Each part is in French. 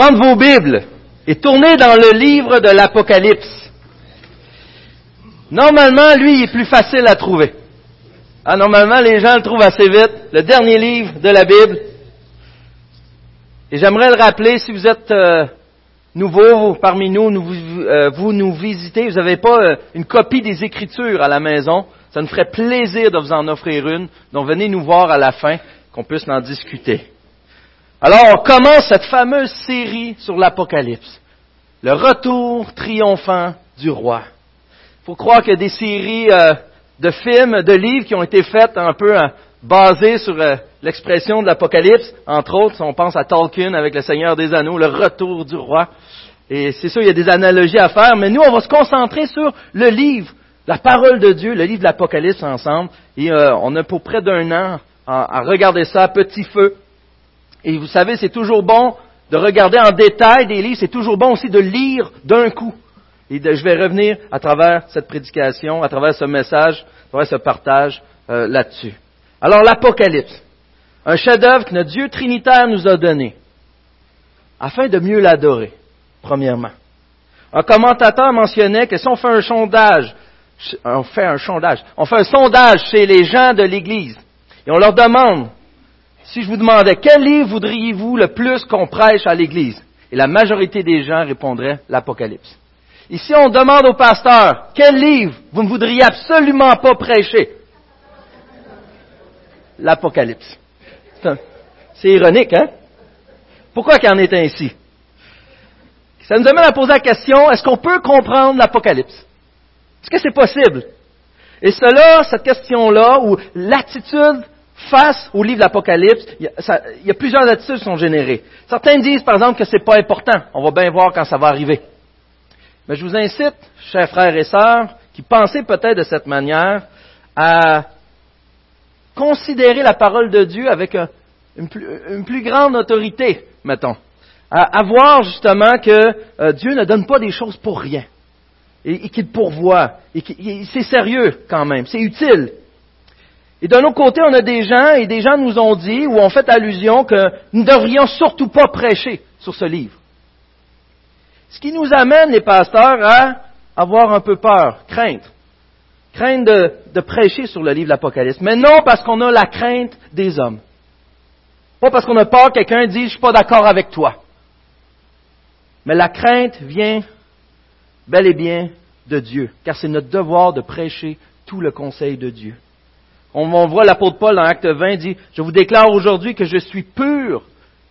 prendre vos Bibles et tourner dans le livre de l'Apocalypse. Normalement, lui, il est plus facile à trouver. Ah, normalement, les gens le trouvent assez vite. Le dernier livre de la Bible. Et j'aimerais le rappeler, si vous êtes euh, nouveau parmi nous, vous, euh, vous nous visitez, vous n'avez pas euh, une copie des Écritures à la maison, ça nous ferait plaisir de vous en offrir une. Donc venez nous voir à la fin, qu'on puisse en discuter. Alors on commence cette fameuse série sur l'Apocalypse. Le retour triomphant du roi. Il faut croire qu'il y a des séries euh, de films, de livres qui ont été faites un peu euh, basées sur euh, l'expression de l'Apocalypse. Entre autres, on pense à Tolkien avec le Seigneur des Anneaux, le retour du roi. Et c'est sûr, il y a des analogies à faire, mais nous, on va se concentrer sur le livre, la parole de Dieu, le livre de l'Apocalypse ensemble. Et on a pour près d'un an à regarder ça à petit feu. Et vous savez, c'est toujours bon de regarder en détail des livres, c'est toujours bon aussi de lire d'un coup. Et je vais revenir à travers cette prédication, à travers ce message, à travers ce partage euh, là-dessus. Alors l'Apocalypse, un chef-d'œuvre que notre Dieu trinitaire nous a donné, afin de mieux l'adorer, premièrement. Un commentateur mentionnait que si on fait un sondage, on fait un sondage, on fait un sondage chez les gens de l'Église, et on leur demande si je vous demandais quel livre voudriez-vous le plus qu'on prêche à l'Église? Et la majorité des gens répondraient l'Apocalypse. Ici, on demande au pasteur quel livre vous ne voudriez absolument pas prêcher? L'Apocalypse. C'est ironique, hein? Pourquoi qu'il en est ainsi? Ça nous amène à poser la question est-ce qu'on peut comprendre l'Apocalypse? Est-ce que c'est possible? Et cela, cette question-là, ou l'attitude face au livre de l'Apocalypse, il, y a plusieurs attitudes qui sont générées. Certains disent, par exemple, que ce n'est pas important. On va bien voir quand ça va arriver. Mais je vous incite, chers frères et sœurs, qui pensez peut-être de cette manière, à considérer la parole de Dieu avec une, plus, grande autorité, mettons. À, voir justement que euh, Dieu ne donne pas des choses pour rien. Et, et qu'il pourvoit. Et c'est sérieux quand même. C'est utile. Et d'un autre côté, on a des gens, et des gens nous ont dit, ou ont fait allusion, que nous ne devrions surtout pas prêcher sur ce livre. Ce qui nous amène, les pasteurs, à avoir un peu peur, crainte. Crainte de, prêcher sur le livre de l'Apocalypse. Mais non parce qu'on a la crainte des hommes. Pas parce qu'on a peur que quelqu'un dise, je suis pas d'accord avec toi. Mais la crainte vient bel et bien de Dieu, car c'est notre devoir de prêcher tout le conseil de Dieu. On, voit l'apôtre Paul dans Acte 20 dit, je vous déclare aujourd'hui que je suis pur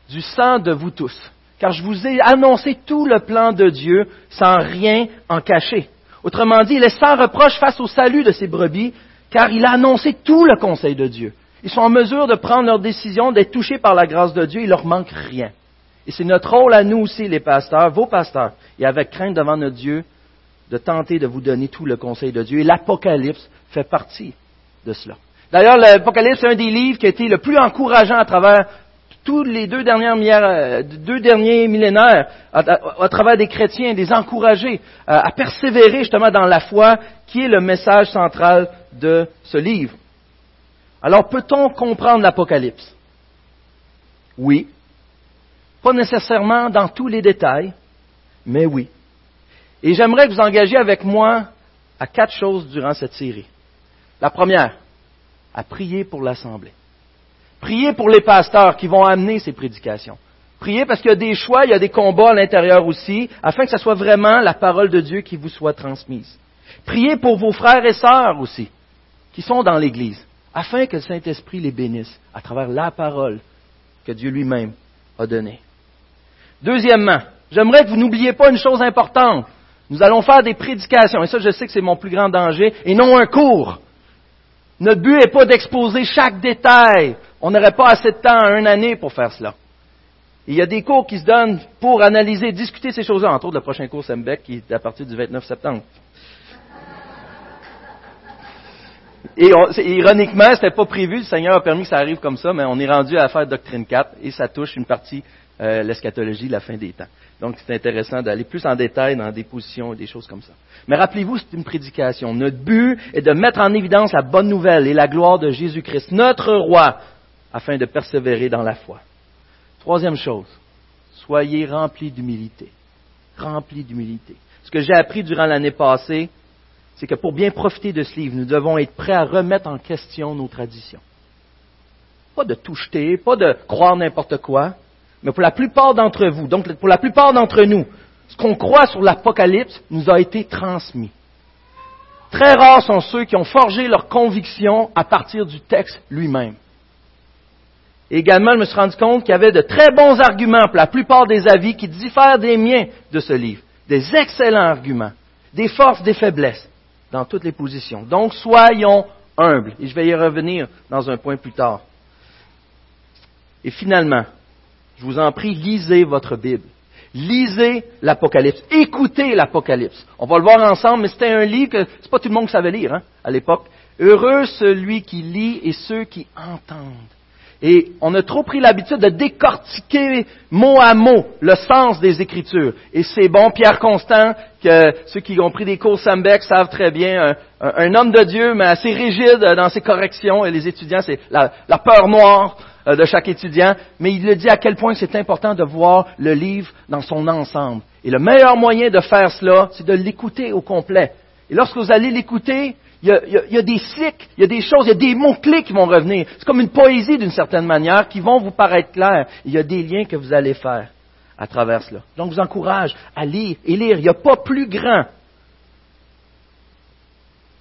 du sang de vous tous, car je vous ai annoncé tout le plan de Dieu sans rien en cacher. Autrement dit, il est sans reproche face au salut de ses brebis, car il a annoncé tout le conseil de Dieu. Ils sont en mesure de prendre leur décision, d'être touchés par la grâce de Dieu, il leur manque rien. Et c'est notre rôle à nous aussi, les pasteurs, vos pasteurs, et avec crainte devant notre Dieu, de tenter de vous donner tout le conseil de Dieu. Et l'Apocalypse fait partie de cela. D'ailleurs, l'Apocalypse est un des livres qui a été le plus encourageant à travers tous les deux, dernières, euh, derniers millénaires, à, travers des chrétiens, des encouragés à, à persévérer justement dans la foi, qui est le message central de ce livre. Alors, peut-on comprendre l'Apocalypse? Oui. Pas nécessairement dans tous les détails, mais oui. Et j'aimerais que vous engagiez avec moi à quatre choses durant cette série. La première, à prier pour l'Assemblée. Priez pour les pasteurs qui vont amener ces prédications. Priez parce qu'il y a des choix, il y a des combats à l'intérieur aussi, afin que ce soit vraiment la parole de Dieu qui vous soit transmise. Priez pour vos frères et sœurs aussi, qui sont dans l'Église, afin que le Saint-Esprit les bénisse à travers la parole que Dieu lui-même a donnée. Deuxièmement, j'aimerais que vous n'oubliez pas une chose importante. Nous allons faire des prédications, et ça je sais que c'est mon plus grand danger, et non un cours. Notre but n'est pas d'exposer chaque détail. On n'aurait pas assez de temps une année pour faire cela. il y a des cours qui se donnent pour analyser, discuter ces choses-là, entre autres le prochain cours SEMBEC qui est à partir du 29 septembre. Et ironiquement, ce n'était pas prévu, le Seigneur a permis que ça arrive comme ça, mais on est rendu à faire Doctrine 4 et ça touche une partie, euh, l'eschatologie, la fin des temps. Donc c'est intéressant d'aller plus en détail dans des positions et des choses comme ça. Mais rappelez-vous, c'est une prédication. Notre but est de mettre en évidence la bonne nouvelle et la gloire de Jésus-Christ, notre roi, afin de persévérer dans la foi. Troisième chose, soyez remplis d'humilité. Remplis d'humilité. Ce que j'ai appris durant l'année passée, c'est que pour bien profiter de ce livre, nous devons être prêts à remettre en question nos traditions. Pas de tout pas de croire n'importe quoi, mais pour la plupart d'entre vous, donc pour la plupart d'entre nous, ce qu'on croit sur l'Apocalypse nous a été transmis. Très rares sont ceux qui ont forgé leurs convictions à partir du texte lui-même. Également, je me suis rendu compte qu'il y avait de très bons arguments pour la plupart des avis qui diffèrent des miens de ce livre. Des excellents arguments, des forces, des faiblesses, dans toutes les positions. Donc, soyons humbles. Et je vais y revenir dans un point plus tard. Et finalement, je vous en prie, lisez votre Bible. Lisez l'Apocalypse. Écoutez l'Apocalypse. On va le voir ensemble, mais c'était un livre que c'est pas tout le monde qui savait lire hein, à l'époque. Heureux celui qui lit et ceux qui entendent. Et on a trop pris l'habitude de décortiquer mot à mot le sens des Écritures. Et c'est bon, Pierre Constant, que ceux qui ont pris des cours Sambec savent très bien, un, homme de Dieu, mais assez rigide dans ses corrections, et les étudiants, c'est la, peur noire de chaque étudiant, mais il le dit à quel point c'est important de voir le livre dans son ensemble. Et le meilleur moyen de faire cela, c'est de l'écouter au complet. Et lorsque vous allez l'écouter, il y, a, des cycles, il y a des choses, il y a des mots-clés qui vont revenir. C'est comme une poésie d'une certaine manière qui vont vous paraître clairs. Il y a des liens que vous allez faire à travers cela. Donc, je vous encourage à lire et lire. Il n'y a pas plus grand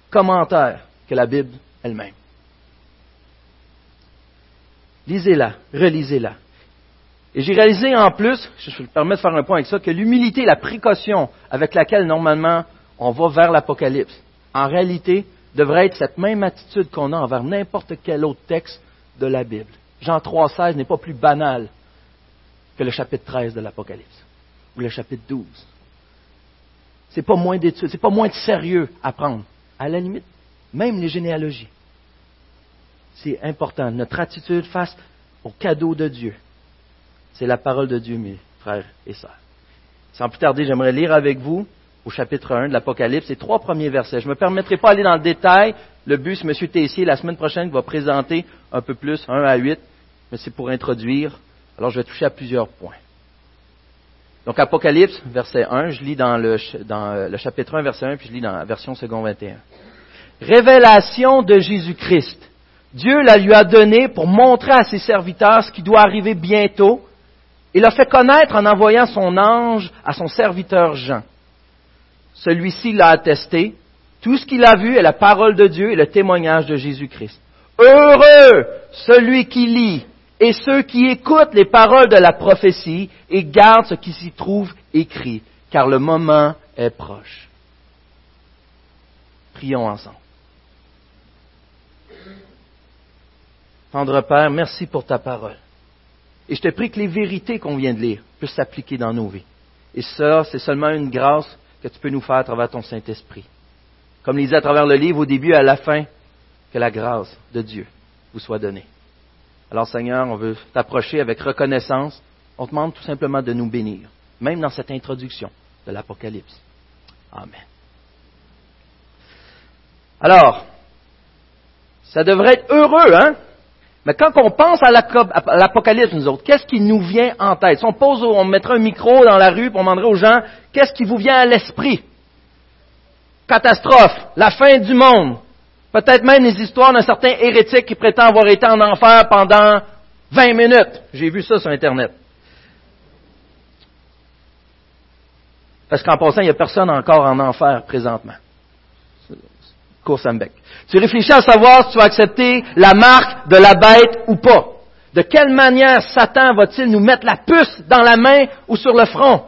commentaire que la Bible elle-même. Lisez-la, relisez-la. Et j'ai réalisé en plus, je me permets de faire un point avec ça, que l'humilité, la précaution avec laquelle normalement on va vers l'Apocalypse, en réalité, devrait être cette même attitude qu'on a envers n'importe quel autre texte de la Bible. Jean 3,16 n'est pas plus banal que le chapitre 13 de l'Apocalypse ou le chapitre 12. C'est pas moins d'études, c'est pas moins de sérieux à prendre. À la limite, même les généalogies. C'est important. Notre attitude face au cadeau de Dieu. C'est la parole de Dieu, mes frères et sœurs. Sans plus tarder, j'aimerais lire avec vous au chapitre 1 de l'Apocalypse, les trois premiers versets. Je ne me permettrai pas d'aller dans le détail. Le but, c'est M. Tessier, la semaine prochaine, va présenter un peu plus, 1 à 8, mais c'est pour introduire. Alors, je vais toucher à plusieurs points. Donc, Apocalypse, verset 1, je lis dans le, dans euh, le chapitre 1, verset 1, puis je lis dans la version second 21. Révélation de Jésus-Christ. Dieu la lui a donnée pour montrer à ses serviteurs ce qui doit arriver bientôt. Il l'a fait connaître en envoyant son ange à son serviteur Jean celui-ci l'a attesté. Tout ce qu'il a vu est la parole de Dieu et le témoignage de Jésus-Christ. Heureux celui qui lit et ceux qui écoutent les paroles de la prophétie et gardent ce qui s'y trouve écrit, car le moment est proche. Prions ensemble. Tendre Père, merci pour ta parole. Et je te prie que les vérités qu'on vient de lire puissent s'appliquer dans nos vies. Et ça, c'est seulement une grâce que tu peux nous faire à travers ton Saint-Esprit. Comme il disait à travers le livre au début et à la fin, que la grâce de Dieu vous soit donnée. Alors Seigneur, on veut t'approcher avec reconnaissance. On te demande tout simplement de nous bénir, même dans cette introduction de l'Apocalypse. Amen. Alors, ça devrait être heureux, hein? Mais quand on pense à l'Apocalypse, nous autres, qu'est-ce qui nous vient en tête? Si on pose, on mettrait un micro dans la rue, pour on demanderait aux gens, qu'est-ce qui vous vient à l'esprit? Catastrophe, la fin du monde. Peut-être même les histoires d'un certain hérétique qui prétend avoir été en enfer pendant 20 minutes. J'ai vu ça sur Internet. Parce qu'en passant, il n'y a personne encore en enfer présentement. Tu réfléchis à savoir si tu vas accepter la marque de la bête ou pas. De quelle manière Satan va-t-il nous mettre la puce dans la main ou sur le front?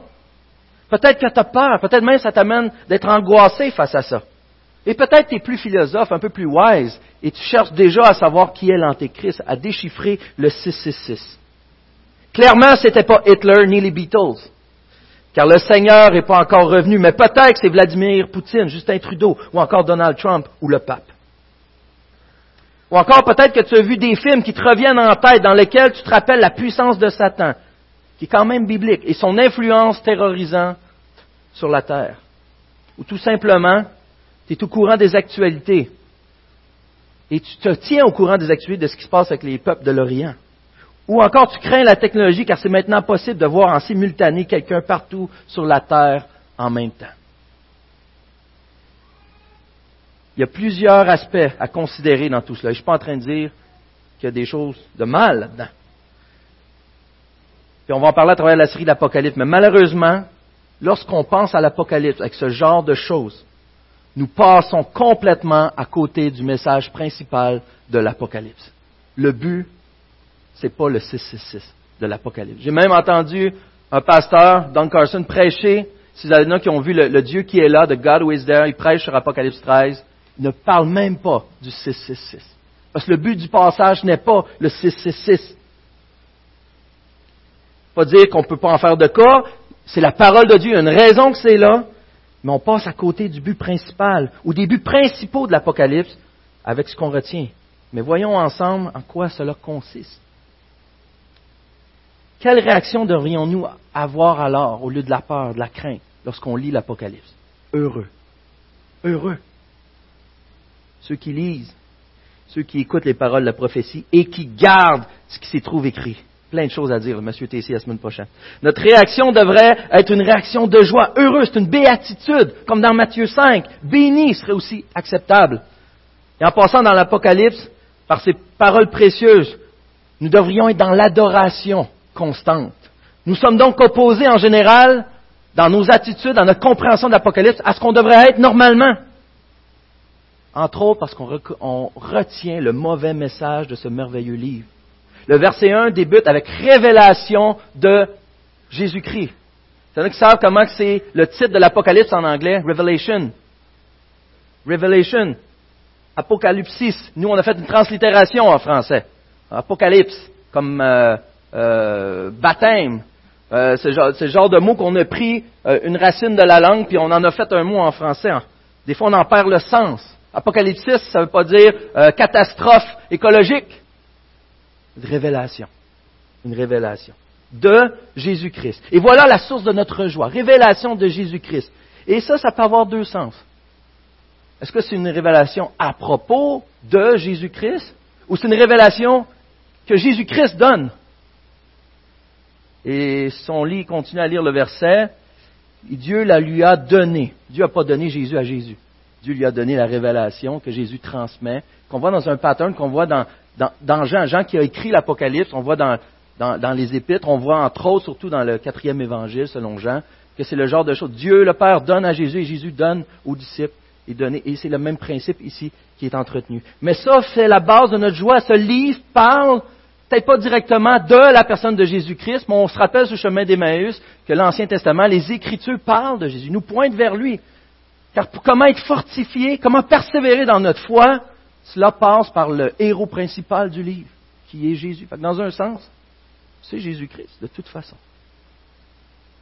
Peut-être que tu as peur, peut-être même ça t'amène d'être angoissé face à ça. Et peut-être tu es plus philosophe, un peu plus wise, et tu cherches déjà à savoir qui est l'Antéchrist, à déchiffrer le 666. Clairement, ce n'était pas Hitler ni les Beatles car le Seigneur n'est pas encore revenu, mais peut-être que c'est Vladimir Poutine, Justin Trudeau, ou encore Donald Trump, ou le pape. Ou encore peut-être que tu as vu des films qui te reviennent en tête, dans lesquels tu te rappelles la puissance de Satan, qui est quand même biblique, et son influence terrorisante sur la terre. Ou tout simplement, tu es au courant des actualités, et tu te tiens au courant des actualités de ce qui se passe avec les peuples de l'Orient. Ou encore tu crains la technologie car c'est maintenant possible de voir en simultané quelqu'un partout sur la Terre en même temps. Il y a plusieurs aspects à considérer dans tout cela. Je ne suis pas en train de dire qu'il y a des choses de mal là-dedans. Puis on va en parler à travers la série de l'Apocalypse. Mais malheureusement, lorsqu'on pense à l'Apocalypse avec ce genre de choses, nous passons complètement à côté du message principal de l'Apocalypse. Le but, c'est pas le 666 de l'Apocalypse. J'ai même entendu un pasteur, Don Carson, prêcher, si vous avez qui ont vu le, Dieu qui est là, de God who is there, il prêche sur Apocalypse 13, il ne parle même pas du 666. Parce que le but du passage n'est pas le 666. Pas dire qu'on ne peut pas en faire de cas, c'est la parole de Dieu, il y a une raison que c'est là, mais on passe à côté du but principal, ou des buts principaux de l'Apocalypse, avec ce qu'on retient. Mais voyons ensemble en quoi cela consiste. Quelle réaction devrions-nous avoir alors au lieu de la peur, de la crainte, lorsqu'on lit l'Apocalypse? Heureux. Heureux. Ceux qui lisent, ceux qui écoutent les paroles de la prophétie et qui gardent ce qui s'y trouve écrit plein de choses à dire, Monsieur Tessier, la semaine prochaine. Notre réaction devrait être une réaction de joie, heureuse, c'est une béatitude, comme dans Matthieu 5. Béni serait aussi acceptable. Et en passant dans l'Apocalypse, par ces paroles précieuses, nous devrions être dans l'adoration constante. Nous sommes donc opposés en général, dans nos attitudes, dans notre compréhension de l'Apocalypse, à ce qu'on devrait être normalement. Entre autres parce qu'on retient le mauvais message de ce merveilleux livre. Le verset 1 débute avec révélation de Jésus-Christ. C'est qui savent comment c'est le titre de l'Apocalypse en anglais, Revelation. Revelation. Apocalypsis. Nous, on a fait une translittération en français. Apocalypse, comme euh, euh, baptême. Euh, genre de mot qu'on a pris une racine de la langue, puis on en a fait un mot en français. Des fois, on en perd le sens. Apocalypsis, ça ne veut pas dire catastrophe écologique une révélation. Une révélation de Jésus-Christ. Et voilà la source de notre joie. Révélation de Jésus-Christ. Et ça, ça peut avoir deux sens. Est-ce que c'est une révélation à propos de Jésus-Christ ou c'est une révélation que Jésus-Christ donne? Et son lit continue à lire le verset. Dieu la lui a donné. Dieu n'a pas donné Jésus à Jésus. Dieu lui a donné la révélation que Jésus transmet, qu'on voit dans un pattern, qu'on voit dans, dans, Jean, Jean qui a écrit l'Apocalypse, on voit dans, dans, les Épîtres, on voit entre autres, surtout dans le quatrième évangile, selon Jean, que c'est le genre de choses. Dieu, le Père, donne à Jésus et Jésus donne aux disciples. Et, et c'est le même principe ici qui est entretenu. Mais ça, c'est la base de notre joie. Ce livre parle, peut-être pas directement de la personne de Jésus-Christ, mais on se rappelle sur le chemin d'Emmaüs que l'Ancien Testament, les Écritures parlent de Jésus, nous pointent vers lui. Car pour comment être fortifié, comment persévérer dans notre foi, cela passe par le héros principal du livre, qui est Jésus. dans un sens, c'est Jésus-Christ, de toute façon.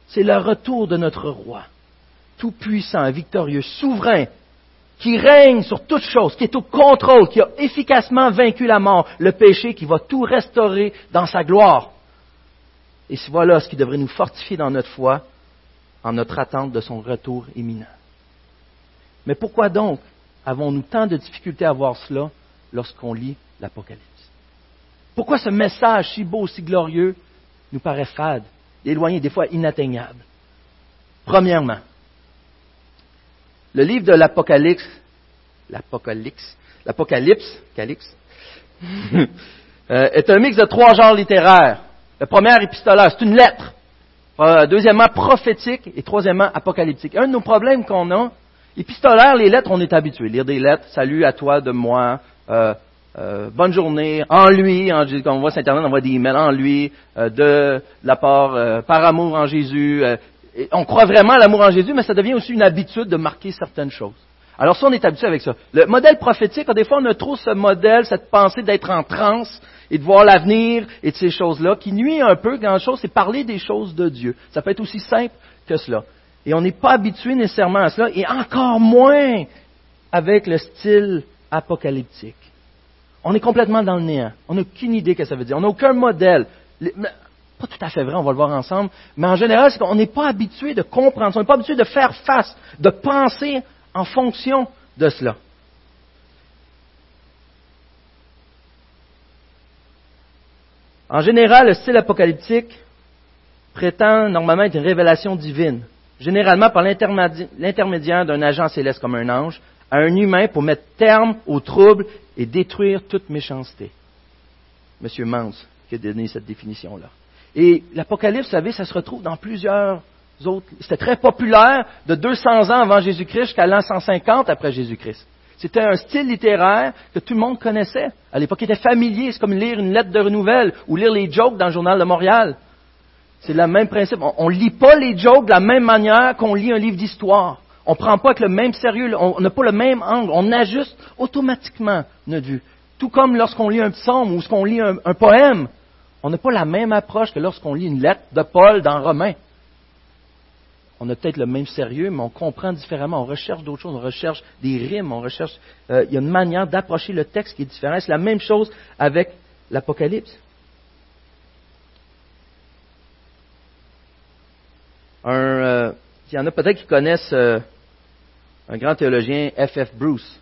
C'est le retour de notre roi, tout puissant, victorieux, souverain, qui règne sur toute chose, qui est au contrôle, qui a efficacement vaincu la mort, le péché, qui va tout restaurer dans sa gloire. Et voilà ce qui devrait nous fortifier dans notre foi, en notre attente de son retour imminent. Mais pourquoi donc avons-nous tant de difficultés à voir cela lorsqu'on lit l'Apocalypse? Pourquoi ce message si beau, si glorieux, nous paraît fade, éloigné, des fois inatteignable? Premièrement, le livre de l'Apocalypse, l'Apocalypse, l'Apocalypse, euh, est un mix de trois genres littéraires. Le premier épistolaire, c'est une lettre. Euh, deuxièmement, prophétique. Et troisièmement, apocalyptique. Un de nos problèmes qu'on a, Épistolaire, les lettres, on est habitué. Lire des lettres, salut à toi de moi, euh, euh, bonne journée, en lui, en, quand on voit sur Internet, on voit des emails en lui, euh, de, la part, par amour en Jésus. On croit vraiment à l'amour en Jésus, mais ça devient aussi une habitude de marquer certaines choses. Alors ça, on est habitué avec ça. Le modèle prophétique, des fois, on a trop ce modèle, cette pensée d'être en transe et de voir l'avenir et de ces choses-là, qui nuit un peu. Grand chose, c'est parler des choses de Dieu. Ça peut être aussi simple que cela. Et on n'est pas habitué nécessairement à cela, et encore moins avec le style apocalyptique. On est complètement dans le néant. On n'a aucune idée de ce que ça veut dire. On n'a aucun modèle. Pas tout à fait vrai, on va le voir ensemble. Mais en général, c'est qu'on n'est pas habitué de comprendre, on n'est pas habitué de faire face, de penser en fonction de cela. En général, le style apocalyptique prétend normalement être une révélation divine, généralement par l'intermédiaire d'un agent céleste comme un ange, à un humain pour mettre terme aux troubles et détruire toute méchanceté. Monsieur Mans qui a donné cette définition-là. Et l'Apocalypse, vous savez, ça se retrouve dans plusieurs autres. C'était très populaire de 200 ans avant Jésus-Christ jusqu'à l'an 150 après Jésus-Christ. C'était un style littéraire que tout le monde connaissait. À l'époque, il était familier. C'est comme lire une lettre de nouvelles ou lire les jokes dans le journal de Montréal. C'est le même principe. On ne lit pas les jokes de la même manière qu'on lit un livre d'histoire. On ne prend pas avec le même sérieux, on n'a pas le même angle. On ajuste automatiquement notre vue. Tout comme lorsqu'on lit un psaume ou lorsqu'on lit un poème, on n'a pas la même approche que lorsqu'on lit une lettre de Paul dans Romain. On a peut-être le même sérieux, mais on comprend différemment. On recherche d'autres choses, on recherche des rimes, on recherche. Euh, il y a une manière d'approcher le texte qui est différente. C'est la même chose avec l'Apocalypse. Euh, il y en a peut-être qui connaissent euh, un grand théologien, F.F. Bruce,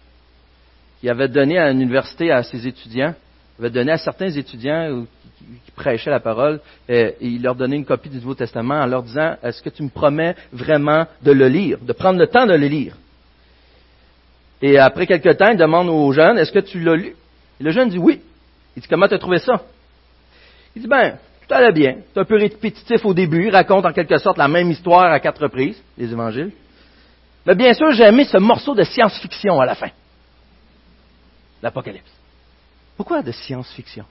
qui avait donné à l'université à ses étudiants, avait donné à certains étudiants qui prêchaient la parole, et, il leur donnait une copie du Nouveau Testament en leur disant, est-ce que tu me promets vraiment de le lire, de prendre le temps de le lire? Et après quelque temps, il demande aux jeunes, est-ce que tu l'as lu? Et le jeune dit oui. Il dit, comment tu as trouvé ça? Il dit, ben, tout allait bien. C'est un peu répétitif au début. Il raconte en quelque sorte la même histoire à quatre reprises, les évangiles. Mais bien sûr, j'ai aimé ce morceau de science-fiction à la fin. L'Apocalypse. Pourquoi de science-fiction?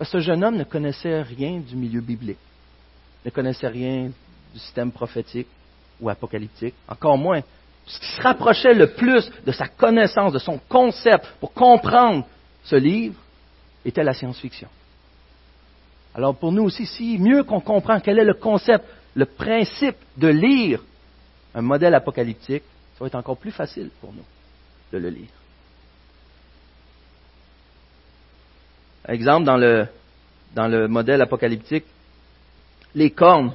Ce jeune homme ne connaissait rien du milieu biblique, ne connaissait rien du système prophétique ou apocalyptique, encore moins. Ce qui se rapprochait le plus de sa connaissance, de son concept pour comprendre ce livre, était la science-fiction. Alors pour nous aussi, si mieux qu'on comprend quel est le concept, le principe de lire un modèle apocalyptique, ça va être encore plus facile pour nous de le lire. Exemple, dans le, modèle apocalyptique, les cornes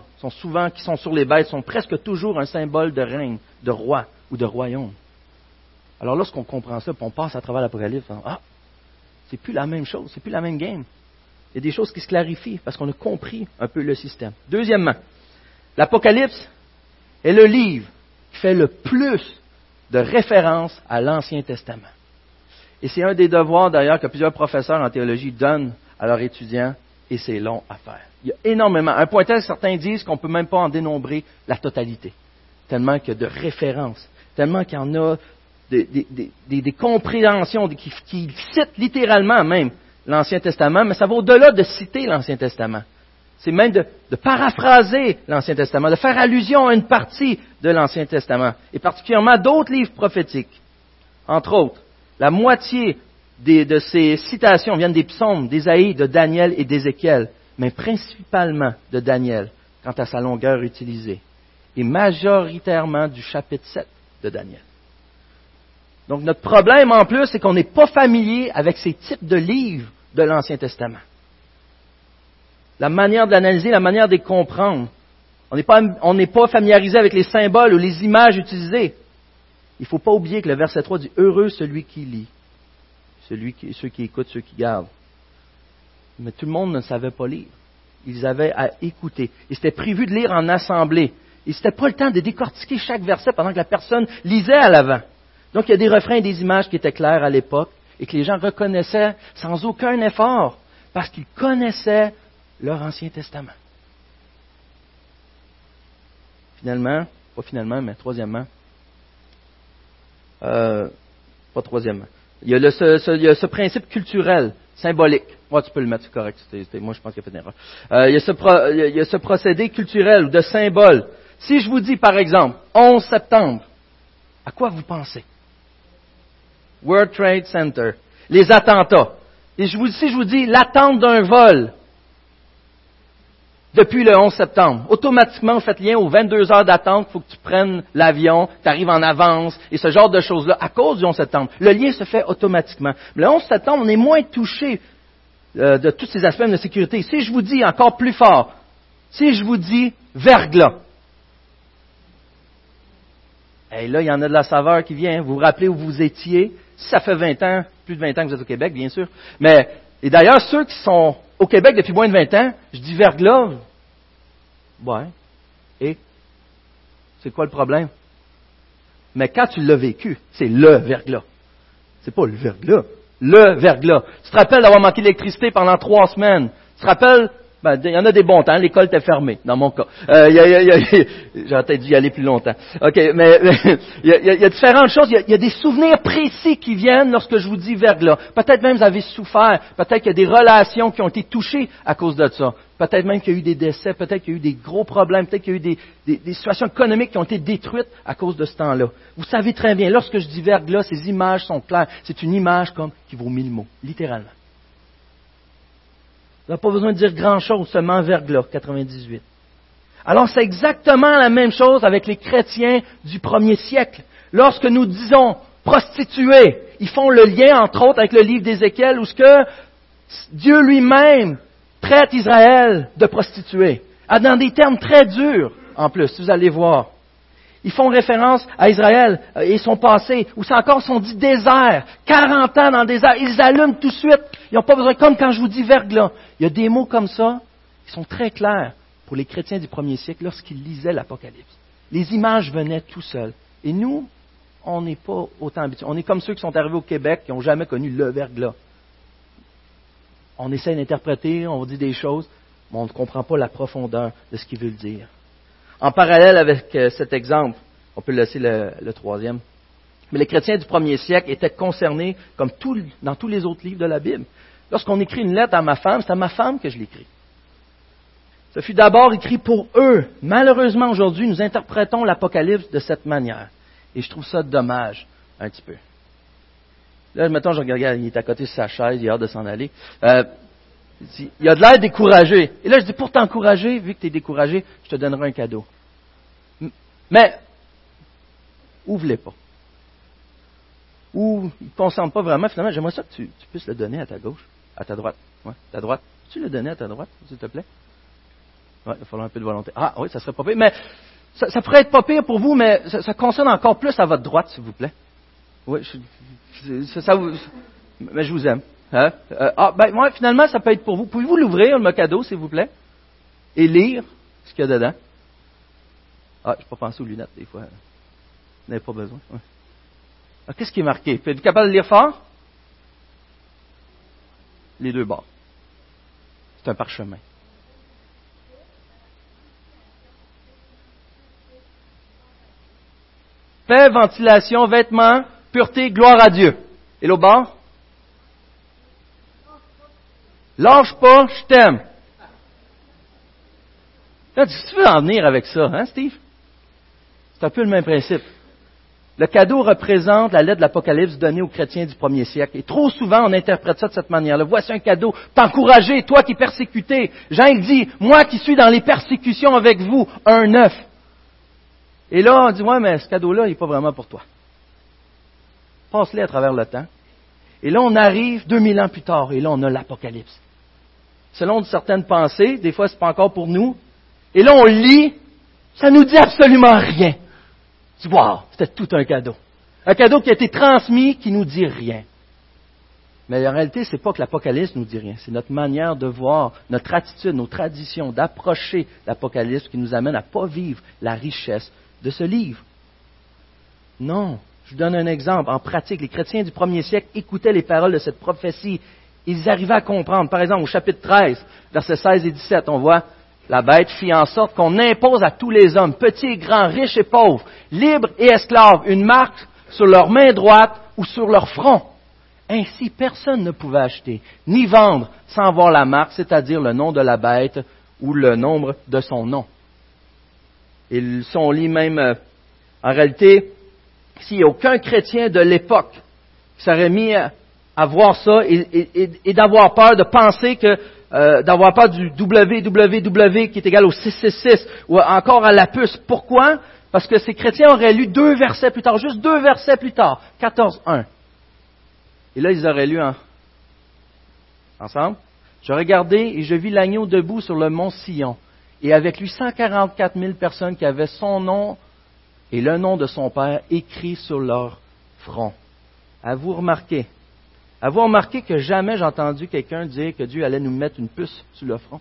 qui sont sur les bêtes sont presque toujours un symbole de règne, de roi ou de royaume. Alors lorsqu'on comprend ça, on passe à travers l'Apocalypse, ah, c'est plus la même chose, c'est plus la même game. Il y a des choses qui se clarifient parce qu'on a compris un peu le système. Deuxièmement, l'Apocalypse est le livre qui fait le plus de références à l'Ancien Testament. Et c'est un des devoirs d'ailleurs que plusieurs professeurs en théologie donnent à leurs étudiants, et c'est long à faire. Il y a énormément. Un point tel, certains disent qu'on ne peut même pas en dénombrer la totalité. Tellement qu'il y a de références, tellement qu'il y en a des, compréhensions qui, citent littéralement même l'Ancien Testament, mais ça va au-delà de citer l'Ancien Testament. C'est même de, de paraphraser l'Ancien Testament, de faire allusion à une partie de l'Ancien Testament, et particulièrement d'autres livres prophétiques, entre autres. La moitié de ces citations viennent des psaumes d'Ésaïe, de Daniel et d'Ézéchiel, mais principalement de Daniel quant à sa longueur utilisée, et majoritairement du chapitre 7 de Daniel. Donc notre problème en plus, c'est qu'on n'est pas familier avec ces types de livres de l'Ancien Testament. La manière de l'analyser, la manière de les comprendre. On n'est pas, pas familiarisé avec les symboles ou les images utilisées. Il ne faut pas oublier que le verset 3 dit Heureux celui qui lit, celui qui, ceux qui écoutent, ceux qui gardent. Mais tout le monde ne savait pas lire. Ils avaient à écouter. Et c'était prévu de lire en assemblée. Et ce n'était pas le temps de décortiquer chaque verset pendant que la personne lisait à l'avant. Donc il y a des refrains et des images qui étaient clairs à l'époque et que les gens reconnaissaient sans aucun effort parce qu'ils connaissaient leur Ancien Testament. Finalement, pas finalement, mais troisièmement, euh, pas troisièmement. Il y, a ce, principe culturel, symbolique. Moi, tu peux le mettre, c'est correct. moi, je pense qu'il a fait une erreur. Euh, il, y a ce procédé culturel ou de symbole. Si je vous dis, par exemple, 11 septembre, à quoi vous pensez? World Trade Center. Les attentats. Et si je vous dis l'attente d'un vol, depuis le 11 septembre. Automatiquement, vous faites lien aux 22 heures d'attente, faut que tu prennes l'avion, tu arrives en avance, et ce genre de choses-là, à cause du 11 septembre. Le lien se fait automatiquement. Le 11 septembre, on est moins touché euh, de tous ces aspects de sécurité. Si je vous dis encore plus fort, si je vous dis verglas, et là, il y en a de la saveur qui vient. Vous vous rappelez où vous étiez? Ça fait 20 ans, plus de 20 ans que vous êtes au Québec, bien sûr. Mais, et d'ailleurs, ceux qui sont au Québec depuis moins de 20 ans, je dis verglas. Ouais. Et c'est quoi le problème? Mais quand tu l'as vécu, c'est le verglas. C'est pas le verglas. Le verglas. Tu te rappelles d'avoir manqué d'électricité pendant trois semaines. Tu te rappelles ben, il y en a des bons temps. L'école était fermée, dans mon cas. Euh, J'aurais peut-être dû y aller plus longtemps. OK, mais il, y a, différentes choses. Il y a, des souvenirs précis qui viennent lorsque je vous dis verglas. Peut-être même vous avez souffert. Peut-être qu'il y a des relations qui ont été touchées à cause de ça. Peut-être même qu'il y a eu des décès. Peut-être qu'il y a eu des gros problèmes. Peut-être qu'il y a eu des, des, situations économiques qui ont été détruites à cause de ce temps-là. Vous savez très bien, lorsque je dis verglas, ces images sont claires. C'est une image comme qui vaut mille mots, littéralement. N'avez pas besoin de dire grand-chose, seulement verglas, 98. Alors c'est exactement la même chose avec les chrétiens du premier siècle. Lorsque nous disons prostituées, ils font le lien, entre autres, avec le livre d'Ézéchiel, où ce que Dieu lui-même traite Israël de prostituée, dans des termes très durs, en plus, vous allez voir. Ils font référence à Israël euh, et son passé, ou c'est encore son dit désert, 40 ans dans le désert, ils allument tout de suite, ils n'ont pas besoin, comme quand je vous dis verglas. Il y a des mots comme ça qui sont très clairs pour les chrétiens du premier siècle lorsqu'ils lisaient l'Apocalypse. Les images venaient tout seuls. Et nous, on n'est pas autant habitués. On est comme ceux qui sont arrivés au Québec, qui n'ont jamais connu le verglas. On essaie d'interpréter, on dit des choses, mais on ne comprend pas la profondeur de ce qu'il veut dire. En parallèle avec euh, cet exemple, on peut laisser le, troisième, mais les chrétiens du premier siècle étaient concernés, comme dans tous les autres livres de la Bible. Lorsqu'on écrit une lettre à ma femme, c'est à ma femme que je l'écris. Ce fut d'abord écrit pour eux. Malheureusement, aujourd'hui, nous interprétons l'Apocalypse de cette manière. Et je trouve ça dommage, un petit peu. Là, mettons, je regarde, il est à côté de sa chaise, il a hâte de s'en aller. Euh, il a de l'air découragé. Et là, je dis, pour t'encourager, vu que tu es découragé, je te donnerai un cadeau. Mais, ouvre-les pas. Ou, il ne concentre pas vraiment. Finalement, j'aimerais ça que tu, puisses le donner à ta gauche, à ta droite. Ouais, ta droite. Tu le donner à ta droite, s'il te plaît? Ouais, il va falloir un peu de volonté. Ah, oui, ça serait pas pire. Mais, ça, pourrait être pas pire pour vous, mais ça, concerne encore plus à votre droite, s'il vous plaît. Oui, je, ça, vous, mais je vous aime. Hein? Euh, ah, ben, moi, finalement, ça peut être pour vous. Pouvez-vous l'ouvrir, le cadeau, s'il vous plaît? Et lire ce qu'il y a dedans? Ah, je pas pensé aux lunettes, des fois. Vous n'avez pas besoin. Ah, qu'est-ce qui est marqué? Êtes-vous capable de lire fort? Les deux bords. C'est un parchemin. Paix, ventilation, vêtements, pureté, gloire à Dieu. Et l'autre bord? Lâche pas, je t'aime. Là, tu veux en venir avec ça, hein, Steve? C'est un peu le même principe. Le cadeau représente la lettre de l'Apocalypse donnée aux chrétiens du premier siècle. Et trop souvent, on interprète ça de cette manière-là. Voici un cadeau. T'encourager, toi qui es persécuté. Jean, il dit, moi qui suis dans les persécutions avec vous, un neuf. Et là, on dit, ouais, mais ce cadeau-là, il n'est pas vraiment pour toi. Passe-le à travers le temps. Et là, on arrive 2000 ans plus tard, et là, on a l'Apocalypse selon certaines pensées, des fois c'est pas encore pour nous. Et là on lit, ça nous dit absolument rien. Tu vois, c'était tout un cadeau. Un cadeau qui a été transmis qui nous dit rien. Mais en réalité, c'est pas que l'Apocalypse nous dit rien, c'est notre manière de voir, notre attitude, nos traditions, d'approcher l'Apocalypse qui nous amène à pas vivre la richesse de ce livre. Non. Je vous donne un exemple. En pratique, les chrétiens du premier siècle écoutaient les paroles de cette prophétie ils arrivaient à comprendre. Par exemple, au chapitre 13, versets 16 et 17, on voit la bête fit en sorte qu'on impose à tous les hommes, petits et grands, riches et pauvres, libres et esclaves, une marque sur leur main droite ou sur leur front. Ainsi, personne ne pouvait acheter ni vendre sans voir la marque, c'est-à-dire le nom de la bête ou le nombre de son nom. Ils sont lit même, euh, en réalité, s'il n'y a aucun chrétien de l'époque qui serait mis à voir ça et, d'avoir peur, de penser que, euh, d'avoir peur du www qui est égal au 666 ou encore à la puce. Pourquoi? Parce que ces chrétiens auraient lu deux versets plus tard, juste deux versets plus tard, 14.1. Et là, ils auraient lu ensemble. Je regardais et je vis l'agneau debout sur le mont Sion, et avec lui 144 000 personnes qui avaient son nom et le nom de son Père écrit sur leur front. À vous remarquer, Avez-vous remarqué que jamais j'ai entendu quelqu'un dire que Dieu allait nous mettre une puce sur le front?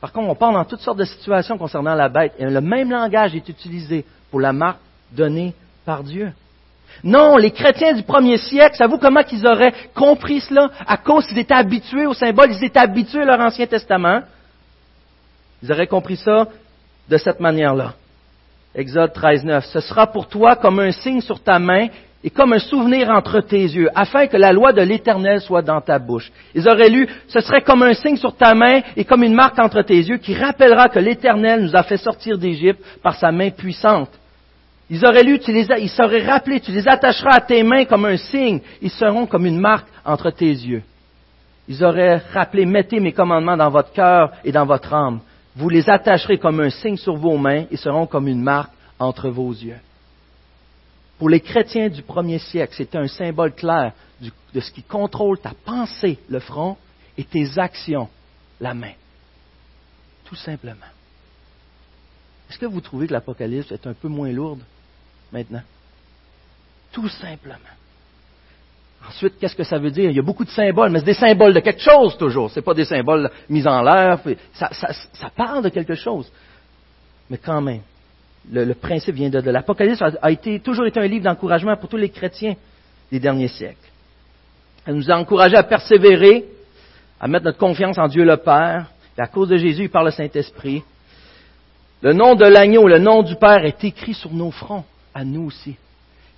Par contre, on parle dans toutes sortes de situations concernant la bête, et le même langage est utilisé pour la marque donnée par Dieu. Non, les chrétiens du premier siècle, savez-vous comment qu'ils auraient compris cela? À cause qu'ils étaient habitués au symbole, ils étaient habitués à leur Ancien Testament. Ils auraient compris ça de cette manière-là. Exode 13, 9. Ce sera pour toi comme un signe sur ta main et comme un souvenir entre tes yeux, afin que la loi de l'Éternel soit dans ta bouche. Ils auraient lu, ce serait comme un signe sur ta main et comme une marque entre tes yeux qui rappellera que l'Éternel nous a fait sortir d'Égypte par sa main puissante. Ils auraient lu, tu les, ils seraient rappelés, tu les attacheras à tes mains comme un signe, ils seront comme une marque entre tes yeux. Ils auraient rappelé, mettez mes commandements dans votre cœur et dans votre âme. Vous les attacherez comme un signe sur vos mains et seront comme une marque entre vos yeux. Pour les chrétiens du premier siècle, c'était un symbole clair de ce qui contrôle ta pensée, le front, et tes actions, la main. Tout simplement. Est-ce que vous trouvez que l'Apocalypse est un peu moins lourde maintenant? Tout simplement. Ensuite, qu'est-ce que ça veut dire? Il y a beaucoup de symboles, mais c'est des symboles de quelque chose toujours. Ce pas des symboles mis en l'air. Ça, parle de quelque chose. Mais quand même, le, principe vient de, l'Apocalypse a, été, toujours été un livre d'encouragement pour tous les chrétiens des derniers siècles. Elle nous a encouragés à persévérer, à mettre notre confiance en Dieu le Père. Et à cause de Jésus, par le Saint-Esprit, le nom de l'agneau, le nom du Père est écrit sur nos fronts, à nous aussi.